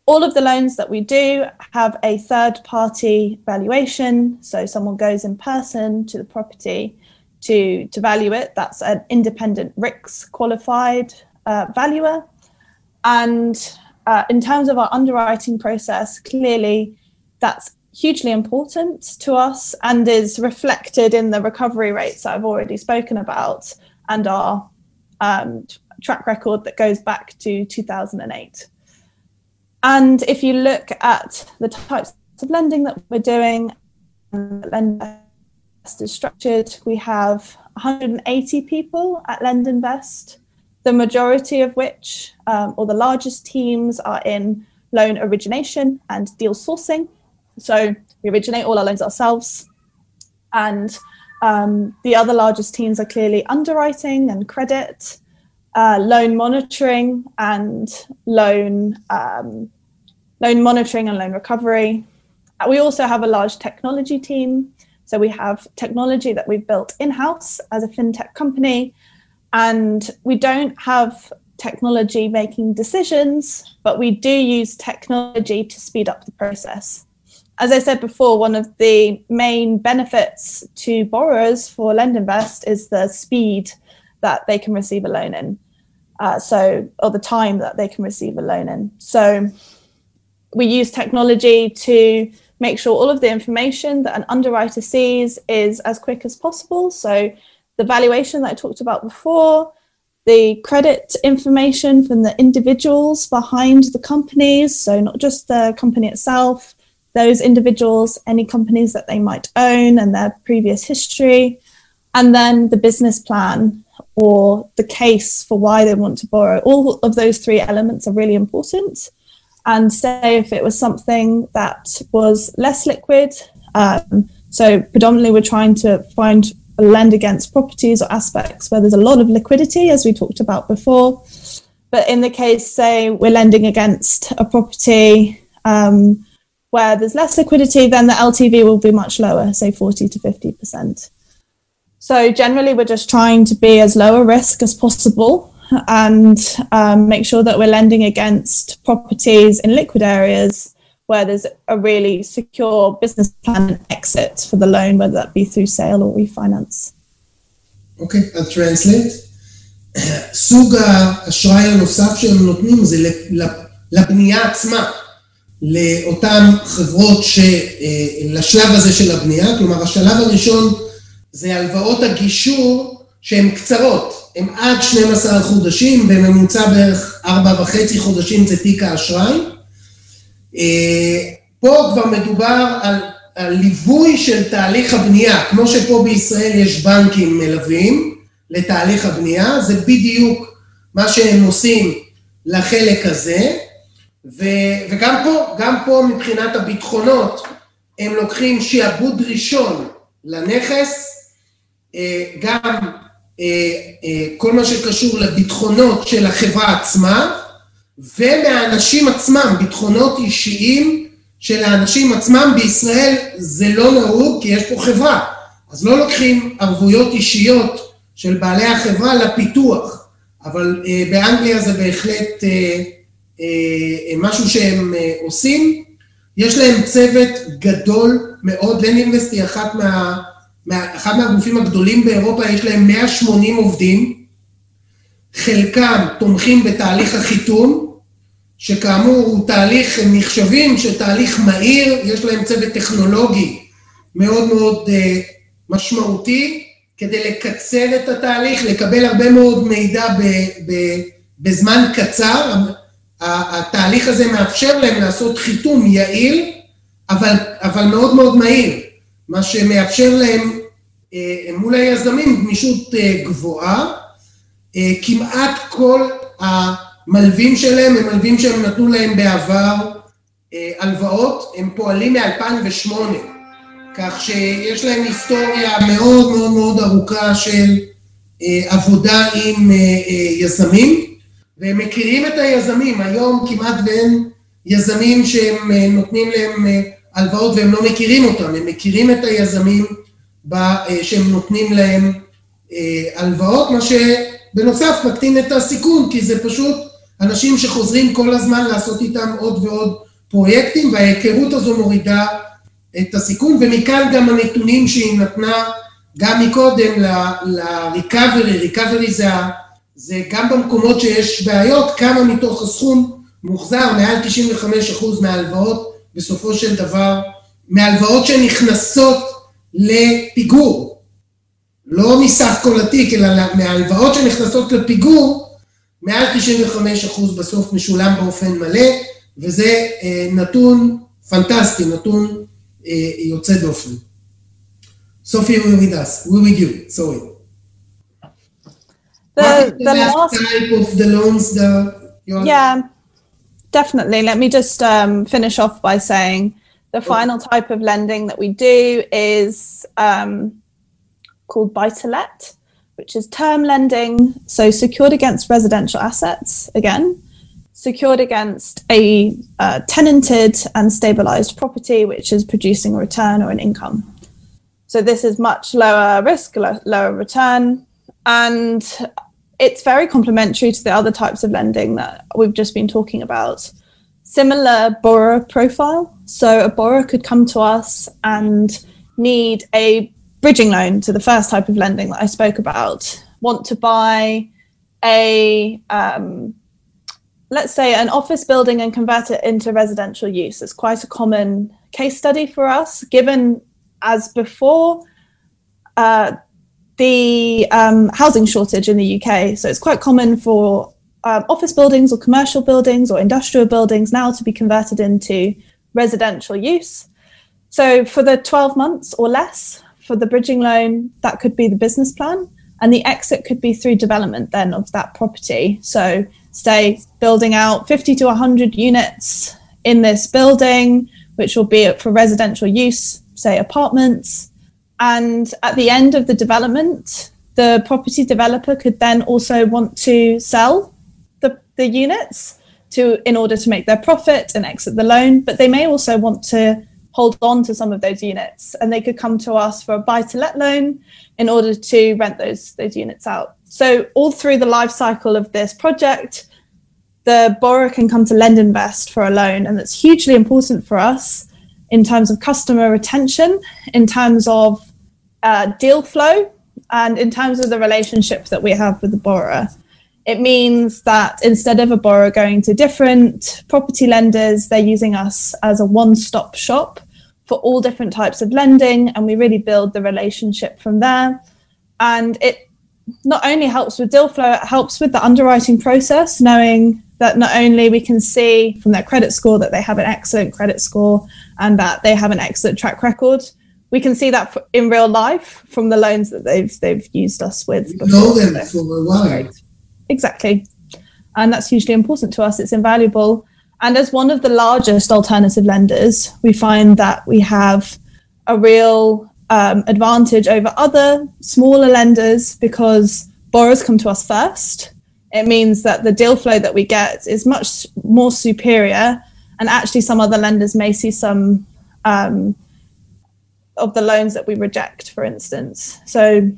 Speaker 4: All of the loans that we do have a third party valuation. So someone goes in person to the property to, to value it. That's an independent RICS qualified uh, valuer and uh, in terms of our underwriting process, clearly that's hugely important to us and is reflected in the recovery rates that I've already spoken about and our um, track record that goes back to 2008. And if you look at the types of lending that we're doing, LendInvest is structured, we have 180 people at LendInvest, the majority of which, um, or the largest teams, are in loan origination and deal sourcing. So we originate all our loans ourselves. And um, the other largest teams are clearly underwriting and credit, uh, loan monitoring and loan um, loan monitoring and loan recovery. We also have a large technology team. So we have technology that we've built in house as a fintech company, and we don't have technology making decisions, but we do use technology to speed up the process. As I said before, one of the main benefits to borrowers for LendInvest is the speed that they can receive a loan in. Uh, so, or the time that they can receive a loan in. So, we use technology to make sure all of the information that an underwriter sees is as quick as possible. So, the valuation that I talked about before, the credit information from the individuals behind the companies, so not just the company itself, those individuals, any companies that they might own and their previous history, and then the business plan or the case for why they want to borrow. All of those three elements are really important. And say if it was something that was less liquid, um, so predominantly we're trying to find lend against properties or aspects where there's a lot of liquidity, as we talked about before. But in the case, say, we're lending against a property um, where there's less liquidity, then the LTV will be much lower, say 40 to 50%. So generally, we're just trying to be as low a risk as possible and um, make sure that we're lending against properties in liquid areas where there's a really secure business plan and exit for the loan, whether that be through sale or refinance.
Speaker 3: אוקיי, okay, אז טרנסלייט. סוג האשראי הנוסף שהם נותנים זה לבנייה עצמה, לאותן חברות לשלב הזה של הבנייה, כלומר השלב הראשון זה הלוואות הגישור שהן קצרות, הן עד 12 חודשים, בממוצע בערך 4.5 חודשים זה תיק האשראי. אה, פה כבר מדובר על, על ליווי של תהליך הבנייה, כמו שפה בישראל יש בנקים מלווים לתהליך הבנייה, זה בדיוק מה שהם עושים לחלק הזה, ו, וגם פה, גם פה מבחינת הביטחונות, הם לוקחים שיעבוד ראשון לנכס, אה, גם כל מה שקשור לביטחונות של החברה עצמה, ומהאנשים עצמם, ביטחונות אישיים של האנשים עצמם בישראל זה לא נהוג כי יש פה חברה, אז לא לוקחים ערבויות אישיות של בעלי החברה לפיתוח, אבל אה, באנגליה זה בהחלט אה, אה, משהו שהם אה, עושים. יש להם צוות גדול מאוד, לנינבסט היא אחת מה, אחד מהגופים הגדולים באירופה, יש להם 180 עובדים, חלקם תומכים בתהליך החיתום, שכאמור הוא תהליך, הם נחשבים שתהליך מהיר, יש להם צוות טכנולוגי מאוד מאוד uh, משמעותי, כדי לקצר את התהליך, לקבל הרבה מאוד מידע ב, ב, בזמן קצר. התהליך הזה מאפשר להם לעשות חיתום יעיל, אבל, אבל מאוד מאוד מהיר, מה שמאפשר להם מול היזמים גמישות uh, גבוהה. Uh, כמעט כל ה... מלווים שלהם הם מלווים שהם נתנו להם בעבר אה, הלוואות, הם פועלים מ-2008, כך שיש להם היסטוריה מאוד מאוד מאוד ארוכה של אה, עבודה עם אה, אה, יזמים, והם מכירים את היזמים, היום כמעט ואין יזמים שהם אה, נותנים להם אה, הלוואות והם לא מכירים אותם, הם מכירים את היזמים אה, שהם נותנים להם אה, הלוואות, מה שבנוסף מקטין את הסיכון, כי זה פשוט אנשים שחוזרים כל הזמן לעשות איתם עוד ועוד פרויקטים, וההיכרות הזו מורידה את הסיכון, ומכאן גם הנתונים שהיא נתנה גם מקודם ל-recovery, recovery זה, זה גם במקומות שיש בעיות, כמה מתוך הסכום מוחזר, מעל 95% מההלוואות בסופו של דבר מהלוואות שנכנסות לפיגור, לא מסך כל התיק, אלא מהלוואות שנכנסות לפיגור, מעל 95% בסוף משולם באופן מלא, וזה אה, נתון פנטסטי, נתון אה, יוצא דופן. סופי, we with us, we with you, sorry.
Speaker 4: The,
Speaker 3: the,
Speaker 4: the
Speaker 3: last type of the loans you're...
Speaker 4: Yeah, definitely. Let me just um, finish off by saying the final type of lending that we do is um, called buy to let, which is term lending. So, secured against residential assets, again, secured against a uh, tenanted and stabilized property, which is producing a return or an income. So, this is much lower risk, lo- lower return. And it's very complementary to the other types of lending that we've just been talking about. Similar borrower profile. So a borrower could come to us and need a bridging loan to the first type of lending that I spoke about. Want to buy a, um, let's say, an office building and convert it into residential use. It's quite a common case study for us, given as before. Uh, the um, housing shortage in the UK. So it's quite common for um, office buildings or commercial buildings or industrial buildings now to be converted into residential use. So for the 12 months or less for the bridging loan, that could be the business plan. And the exit could be through development then of that property. So, say, building out 50 to 100 units in this building, which will be for residential use, say apartments, and at the end of the development, the property developer could then also want to sell the, units to in order to make their profit and exit the loan. But they may also want to hold on to some of those units and they could come to us for a buy to let loan in order to rent those those units out. So all through the life cycle of this project, the borrower can come to Lend Invest for a loan, and that's hugely important for us in terms of customer retention, in terms of uh, deal flow, and in terms of the relationship that we have with the borrower. It means that instead of a borrower going to different property lenders, they're using us as a one stop shop for all different types of lending, and we really build the relationship from there. And it not only helps with deal flow, it helps with the underwriting process, knowing that not only we can see from their credit score that they have an excellent credit score and that they have an excellent track record, we can see that in real life from the loans that they've they've used us with.
Speaker 3: You know them for a while.
Speaker 4: Exactly, and that's hugely important to us. It's invaluable. And as one of the largest alternative lenders, we find that we have a real um, advantage over other smaller lenders because borrowers come to us first. It means that the deal flow that we get is much more superior, and actually, some other lenders may see some um, of the loans that we reject, for instance. So,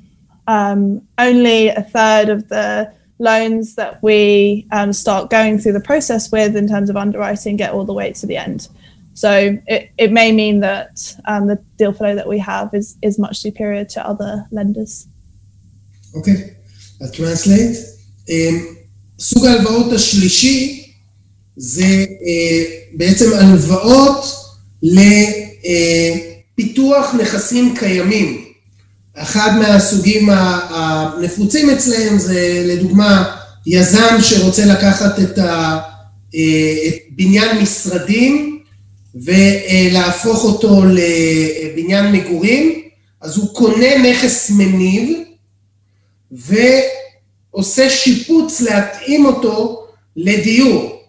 Speaker 4: um, only a third of the loans that we um, start going through the process with in terms of underwriting get all the way to the end. So it, it may mean that um, the deal flow that we have is, is much superior to other lenders.
Speaker 3: אוקיי, אז טרנסלייט. סוג ההלוואות השלישי זה אה, בעצם הלוואות לפיתוח נכסים קיימים. אחד מהסוגים הנפוצים אצלהם זה לדוגמה יזם שרוצה לקחת את, ה, את בניין משרדים ולהפוך אותו לבניין מגורים, אז הוא קונה נכס מניב ועושה שיפוץ להתאים אותו לדיור.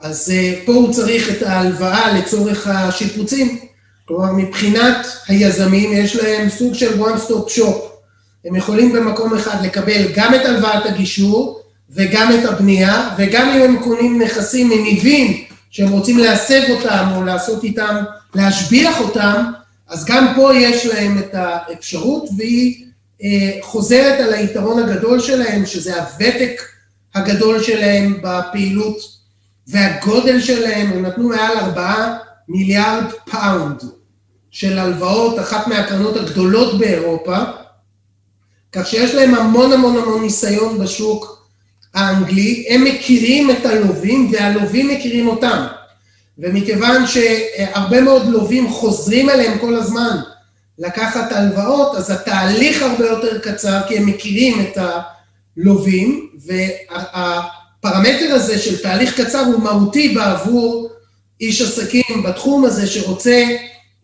Speaker 3: אז פה הוא צריך את ההלוואה לצורך השיפוצים. כלומר, מבחינת היזמים יש להם סוג של one stop shop. הם יכולים במקום אחד לקבל גם את הלוואת הגישור וגם את הבנייה, וגם אם הם קונים נכסים מניבים שהם רוצים להסב אותם או לעשות איתם, להשביח אותם, אז גם פה יש להם את האפשרות, והיא אה, חוזרת על היתרון הגדול שלהם, שזה הוותק הגדול שלהם בפעילות והגודל שלהם, הם נתנו מעל ארבעה מיליארד פאונד של הלוואות, אחת מהקרנות הגדולות באירופה, כך שיש להם המון המון המון ניסיון בשוק האנגלי, הם מכירים את הלווים והלווים מכירים אותם. ומכיוון שהרבה מאוד לווים חוזרים אליהם כל הזמן לקחת הלוואות, אז התהליך הרבה יותר קצר, כי הם מכירים את הלווים, והפרמטר הזה של תהליך קצר הוא מהותי בעבור איש עסקים בתחום הזה שרוצה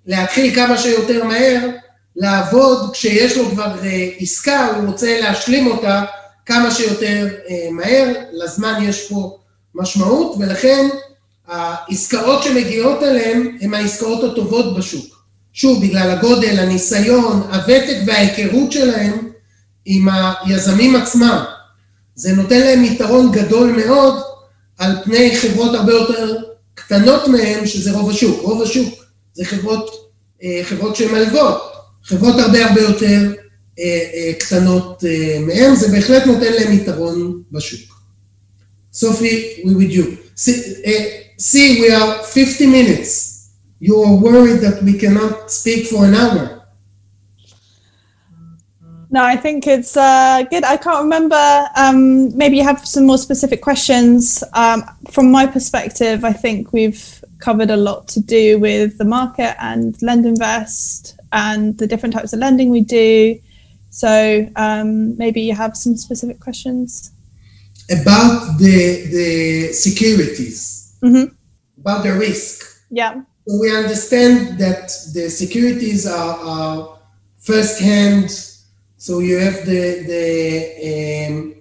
Speaker 3: להתחיל כמה שיותר מהר לעבוד, כשיש לו כבר אה, עסקה, הוא רוצה להשלים אותה כמה שיותר אה, מהר, לזמן יש פה משמעות, ולכן העסקאות שמגיעות אליהן הן העסקאות הטובות בשוק. שוב, בגלל הגודל, הניסיון, הוותק וההיכרות שלהם עם היזמים עצמם. זה נותן להם יתרון גדול מאוד על פני חברות הרבה יותר קטנות מהם, שזה רוב השוק. רוב השוק זה חברות, אה, חברות שהן מלוות, חברות הרבה הרבה יותר אה, אה, קטנות מהם, זה בהחלט נותן להם יתרון בשוק. סופי, we with you. See, see, we are 50 minutes. You are worried that we cannot speak for an hour.
Speaker 4: No, I think it's uh, good. I can't remember. Um, maybe you have some more specific questions. Um, from my perspective, I think we've covered a lot to do with the market and LendInvest and the different types of lending we do. So um, maybe you have some specific questions
Speaker 3: about the the securities,
Speaker 4: mm-hmm.
Speaker 3: about the risk.
Speaker 4: Yeah.
Speaker 3: So we understand that the securities are, are first hand. So you have the the um,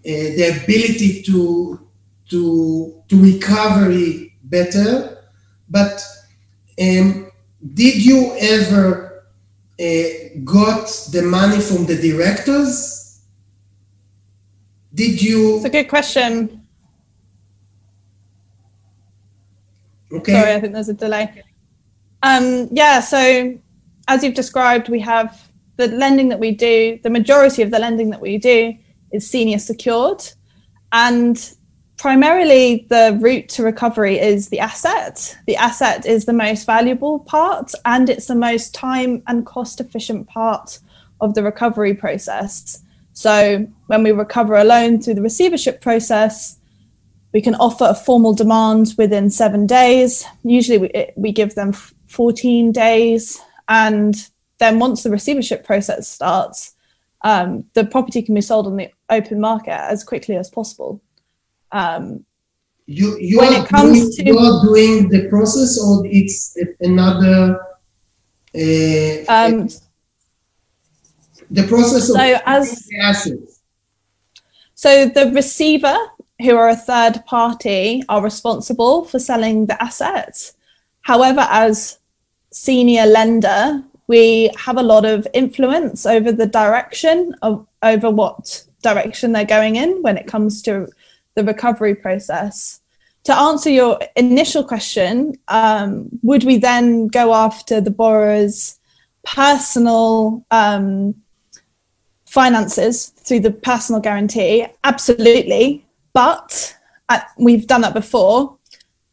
Speaker 3: uh, the ability to to to recovery better, but um, did you ever uh, got the money from the directors? Did you?
Speaker 4: It's a good question.
Speaker 3: Okay.
Speaker 4: Sorry, I think there's a delay. Um, yeah, so as you've described, we have the lending that we do, the majority of the lending that we do is senior secured. And primarily the route to recovery is the asset. The asset is the most valuable part and it's the most time and cost efficient part of the recovery process. So when we recover a loan through the receivership process, we can offer a formal demand within seven days. Usually we, we give them 14 days. And then once the receivership process starts, um, the property can be sold on the open market as quickly as possible. Um,
Speaker 3: you you when are, it comes doing, to, you are doing the process or it's another uh,
Speaker 4: um,
Speaker 3: the process of
Speaker 4: so as
Speaker 3: the assets.
Speaker 4: So the receiver, who are a third party, are responsible for selling the assets. However, as senior lender, we have a lot of influence over the direction of over what direction they're going in when it comes to the recovery process. To answer your initial question, um, would we then go after the borrower's personal um, finances through the personal guarantee, absolutely. But uh, we've done that before,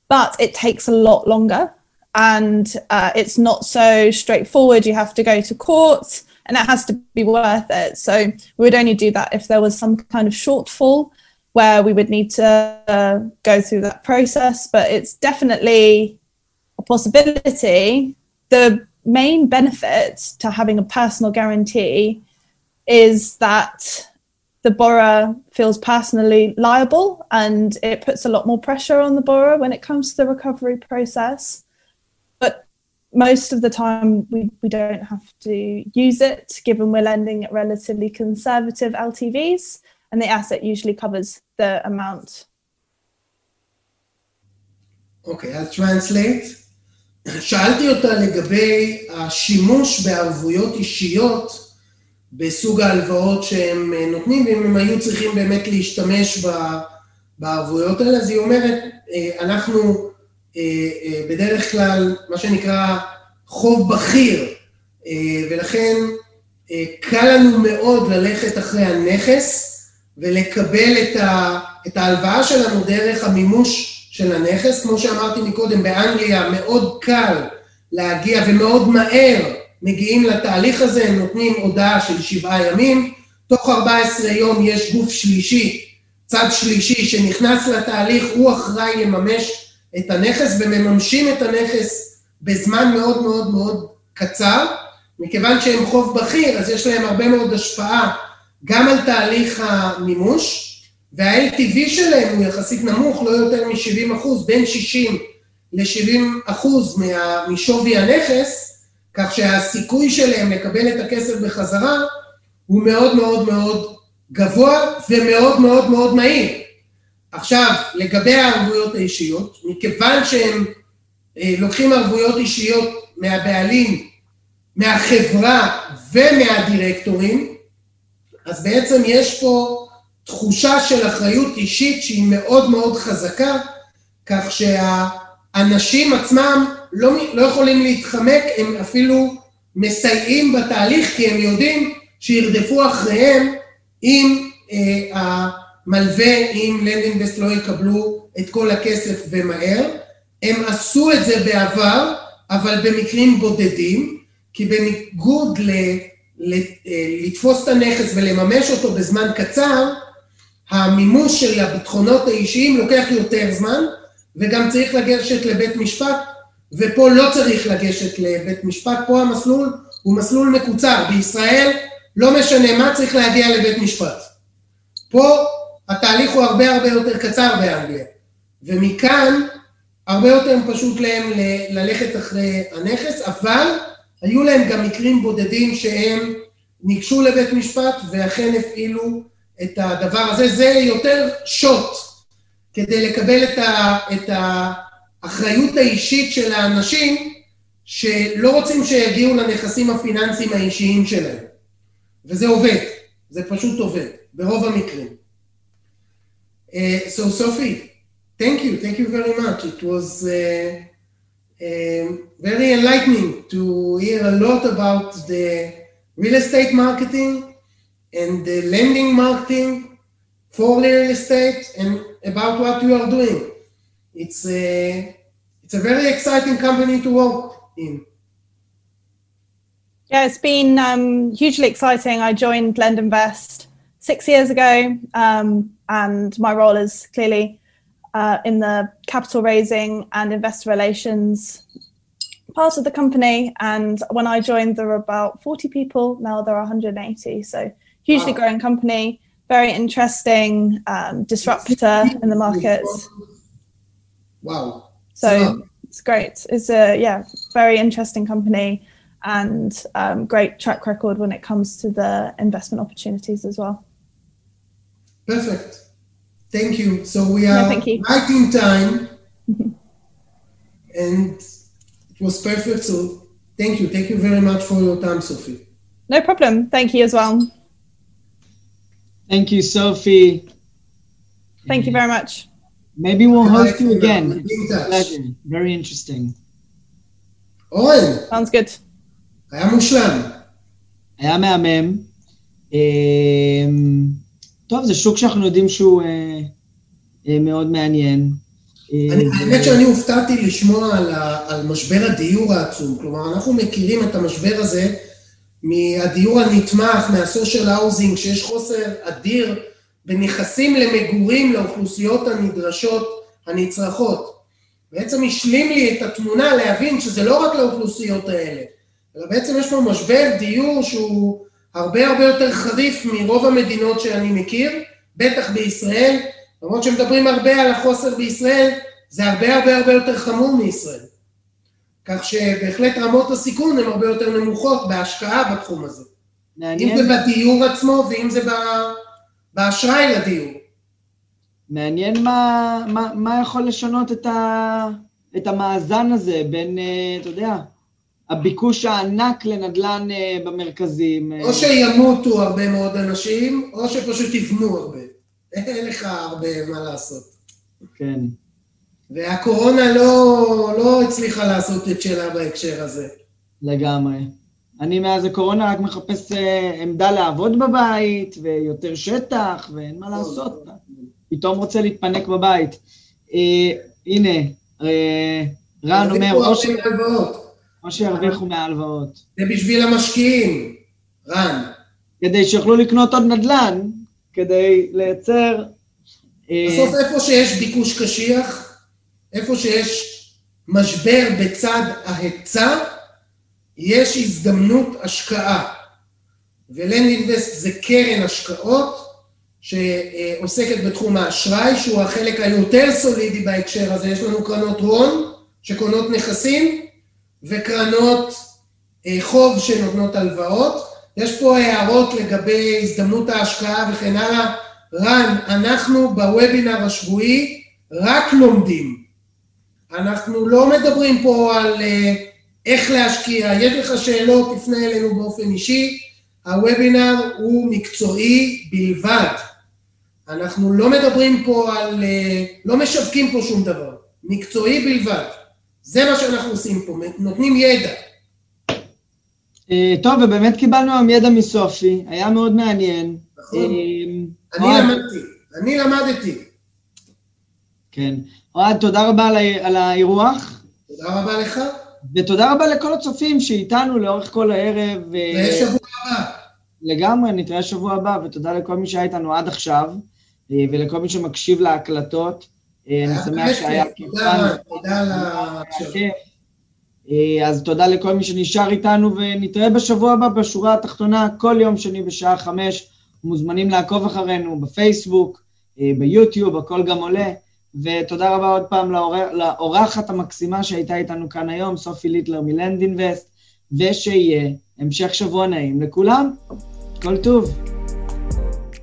Speaker 4: but it takes a lot longer and uh, it's not so straightforward. You have to go to court and it has to be worth it. So we would only do that if there was some kind of shortfall where we would need to uh, go through that process. But it's definitely a possibility. The main benefit to having a personal guarantee is that the borrower feels personally liable and it puts a lot more pressure on the borrower when it comes to the recovery process. Most of the time, we, we don't have to use it given we're lending at relatively conservative LTVs and the asset usually covers the amount.
Speaker 3: Okay, I'll translate. שאלתי אותה לגבי השימוש בערבויות אישיות בסוג ההלוואות שהם אה, נותנים, ואם הם היו צריכים באמת להשתמש בערבויות האלה, אז היא אומרת, אה, אנחנו אה, בדרך כלל, מה שנקרא חוב בכיר, ולכן קל לנו מאוד ללכת אחרי הנכס ולקבל את ההלוואה שלנו דרך המימוש של הנכס. כמו שאמרתי מקודם, באנגליה מאוד קל להגיע ומאוד מהר מגיעים לתהליך הזה, הם נותנים הודעה של שבעה ימים, תוך 14 יום יש גוף שלישי, צד שלישי שנכנס לתהליך, הוא אחראי לממש את הנכס ומממשים את הנכס בזמן מאוד מאוד מאוד קצר, מכיוון שהם חוב בכיר, אז יש להם הרבה מאוד השפעה גם על תהליך המימוש, וה-LTV שלהם הוא יחסית נמוך, לא יותר מ-70 אחוז, בין 60 ל-70 אחוז משווי הנכס, כך שהסיכוי שלהם לקבל את הכסף בחזרה הוא מאוד מאוד מאוד גבוה ומאוד מאוד מאוד מהיר. עכשיו, לגבי הערבויות האישיות, מכיוון שהם אה, לוקחים ערבויות אישיות מהבעלים, מהחברה ומהדירקטורים, אז בעצם יש פה תחושה של אחריות אישית שהיא מאוד מאוד חזקה, כך שהאנשים עצמם לא, לא יכולים להתחמק, הם אפילו מסייעים בתהליך, כי הם יודעים שירדפו אחריהם אם אה, המלווה, אם לנדינבסט לא יקבלו את כל הכסף ומהר. הם עשו את זה בעבר, אבל במקרים בודדים, כי בניגוד ל, ל, אה, לתפוס את הנכס ולממש אותו בזמן קצר, המימוש של הביטחונות האישיים לוקח יותר זמן, וגם צריך לגשת לבית משפט, ופה לא צריך לגשת לבית משפט, פה המסלול הוא מסלול מקוצר. בישראל לא משנה מה, צריך להגיע לבית משפט. פה התהליך הוא הרבה הרבה יותר קצר באנגליה, ומכאן הרבה יותר פשוט להם ללכת אחרי הנכס, אבל היו להם גם מקרים בודדים שהם ניגשו לבית משפט ואכן הפעילו את הדבר הזה, זה יותר שוט כדי לקבל את, ה, את האחריות האישית של האנשים שלא רוצים שיגיעו לנכסים הפיננסיים האישיים שלהם. וזה עובד, זה פשוט עובד, ברוב המקרים. Uh, so Sophie, thank you, thank you very much. It was uh, uh, very enlightening to hear a lot about the real estate marketing and the lending marketing for real estate and about what you are doing. It's a, it's a very exciting company to work in.
Speaker 4: Yeah, it's been um, hugely exciting. I joined LendInvest six years ago, um, and my role is clearly uh, in the capital raising and investor relations part of the company. And when I joined, there were about 40 people. Now there are 180. So hugely wow. growing company, very interesting um, disruptor in the market.
Speaker 3: Wow.
Speaker 4: So it's great. It's a yeah, very interesting company and um, great track record when it comes to the investment opportunities as well.
Speaker 3: Perfect. Thank you. So we are no, right in time, and it was perfect. So thank you. Thank you very much for your time, Sophie.
Speaker 4: No problem. Thank you as well.
Speaker 2: Thank you, Sophie.
Speaker 4: Thank you very much.
Speaker 2: Maybe we'll host you again. pleasure. Very interesting.
Speaker 3: אורן.
Speaker 4: Sounds good.
Speaker 3: היה מושלם.
Speaker 2: היה מהמם. טוב, זה שוק שאנחנו יודעים שהוא מאוד מעניין.
Speaker 3: האמת שאני הופתעתי לשמוע על משבר הדיור העצום. כלומר, אנחנו מכירים את המשבר הזה מהדיור הנתמך, מהסושיאל האוזינג, שיש חוסר אדיר בנכסים למגורים לאוכלוסיות הנדרשות, הנצרכות. בעצם השלים לי את התמונה להבין שזה לא רק לאוכלוסיות האלה, אלא בעצם יש פה משבר דיור שהוא הרבה הרבה יותר חריף מרוב המדינות שאני מכיר, בטח בישראל, למרות שמדברים הרבה על החוסר בישראל, זה הרבה הרבה הרבה יותר חמור מישראל. כך שבהחלט רמות הסיכון הן הרבה יותר נמוכות בהשקעה בתחום הזה. מעניין. אם זה בדיור עצמו ואם זה באשראי לדיור.
Speaker 2: מעניין מה, מה, מה יכול לשנות את, ה, את המאזן הזה בין, אה, אתה יודע, הביקוש הענק לנדל"ן אה, במרכזים.
Speaker 3: אה. או שימותו הרבה מאוד אנשים, או שפשוט יבנו הרבה. אין לך הרבה מה לעשות.
Speaker 2: כן.
Speaker 3: והקורונה לא, לא הצליחה לעשות את שלה בהקשר הזה.
Speaker 2: לגמרי. אני מאז הקורונה רק מחפש אה, עמדה לעבוד בבית, ויותר שטח, ואין מה לעשות. פתאום רוצה להתפנק בבית. אה, הנה, אה, רן אומר, או שירוויחו מההלוואות.
Speaker 3: זה בשביל המשקיעים, רן.
Speaker 2: כדי שיוכלו לקנות עוד נדל"ן, כדי לייצר...
Speaker 3: בסוף איפה שיש ביקוש קשיח, איפה שיש משבר בצד ההיצע, יש הזדמנות השקעה. ולנד אינבסט זה קרן השקעות שעוסקת בתחום האשראי, שהוא החלק היותר סולידי בהקשר הזה. יש לנו קרנות הון שקונות נכסים וקרנות אה, חוב שנותנות הלוואות. יש פה הערות לגבי הזדמנות ההשקעה וכן הלאה. רן, אנחנו בוובינר השבועי רק לומדים. אנחנו לא מדברים פה על אה, איך להשקיע, יש לך שאלות, תפנה אלינו באופן אישי. הוובינר הוא מקצועי בלבד. אנחנו לא מדברים פה על, אה, לא משווקים פה שום דבר, מקצועי בלבד. זה מה שאנחנו עושים פה, נותנים ידע.
Speaker 2: אה, טוב, ובאמת קיבלנו היום ידע מסופי, היה מאוד מעניין.
Speaker 3: נכון. אני למדתי, אני למדתי.
Speaker 2: כן. אוהד, תודה רבה על האירוח.
Speaker 3: תודה רבה לך.
Speaker 2: ותודה רבה לכל הצופים שאיתנו לאורך כל הערב.
Speaker 3: נתראה שבוע הבא.
Speaker 2: לגמרי, נתראה שבוע הבא, ותודה לכל מי שהיה איתנו עד עכשיו, ולכל מי שמקשיב להקלטות. אני שמח שהיה כיף.
Speaker 3: תודה, על ההקשב.
Speaker 2: אז תודה לכל מי שנשאר איתנו, ונתראה בשבוע הבא בשורה התחתונה, כל יום שני בשעה חמש. מוזמנים לעקוב אחרינו בפייסבוק, ביוטיוב, הכל גם עולה. ותודה רבה עוד פעם לאורחת המקסימה שהייתה איתנו כאן היום, סופי ליטלר מלנד אינבסט, ושיהיה המשך שבוע נעים לכולם. כל טוב.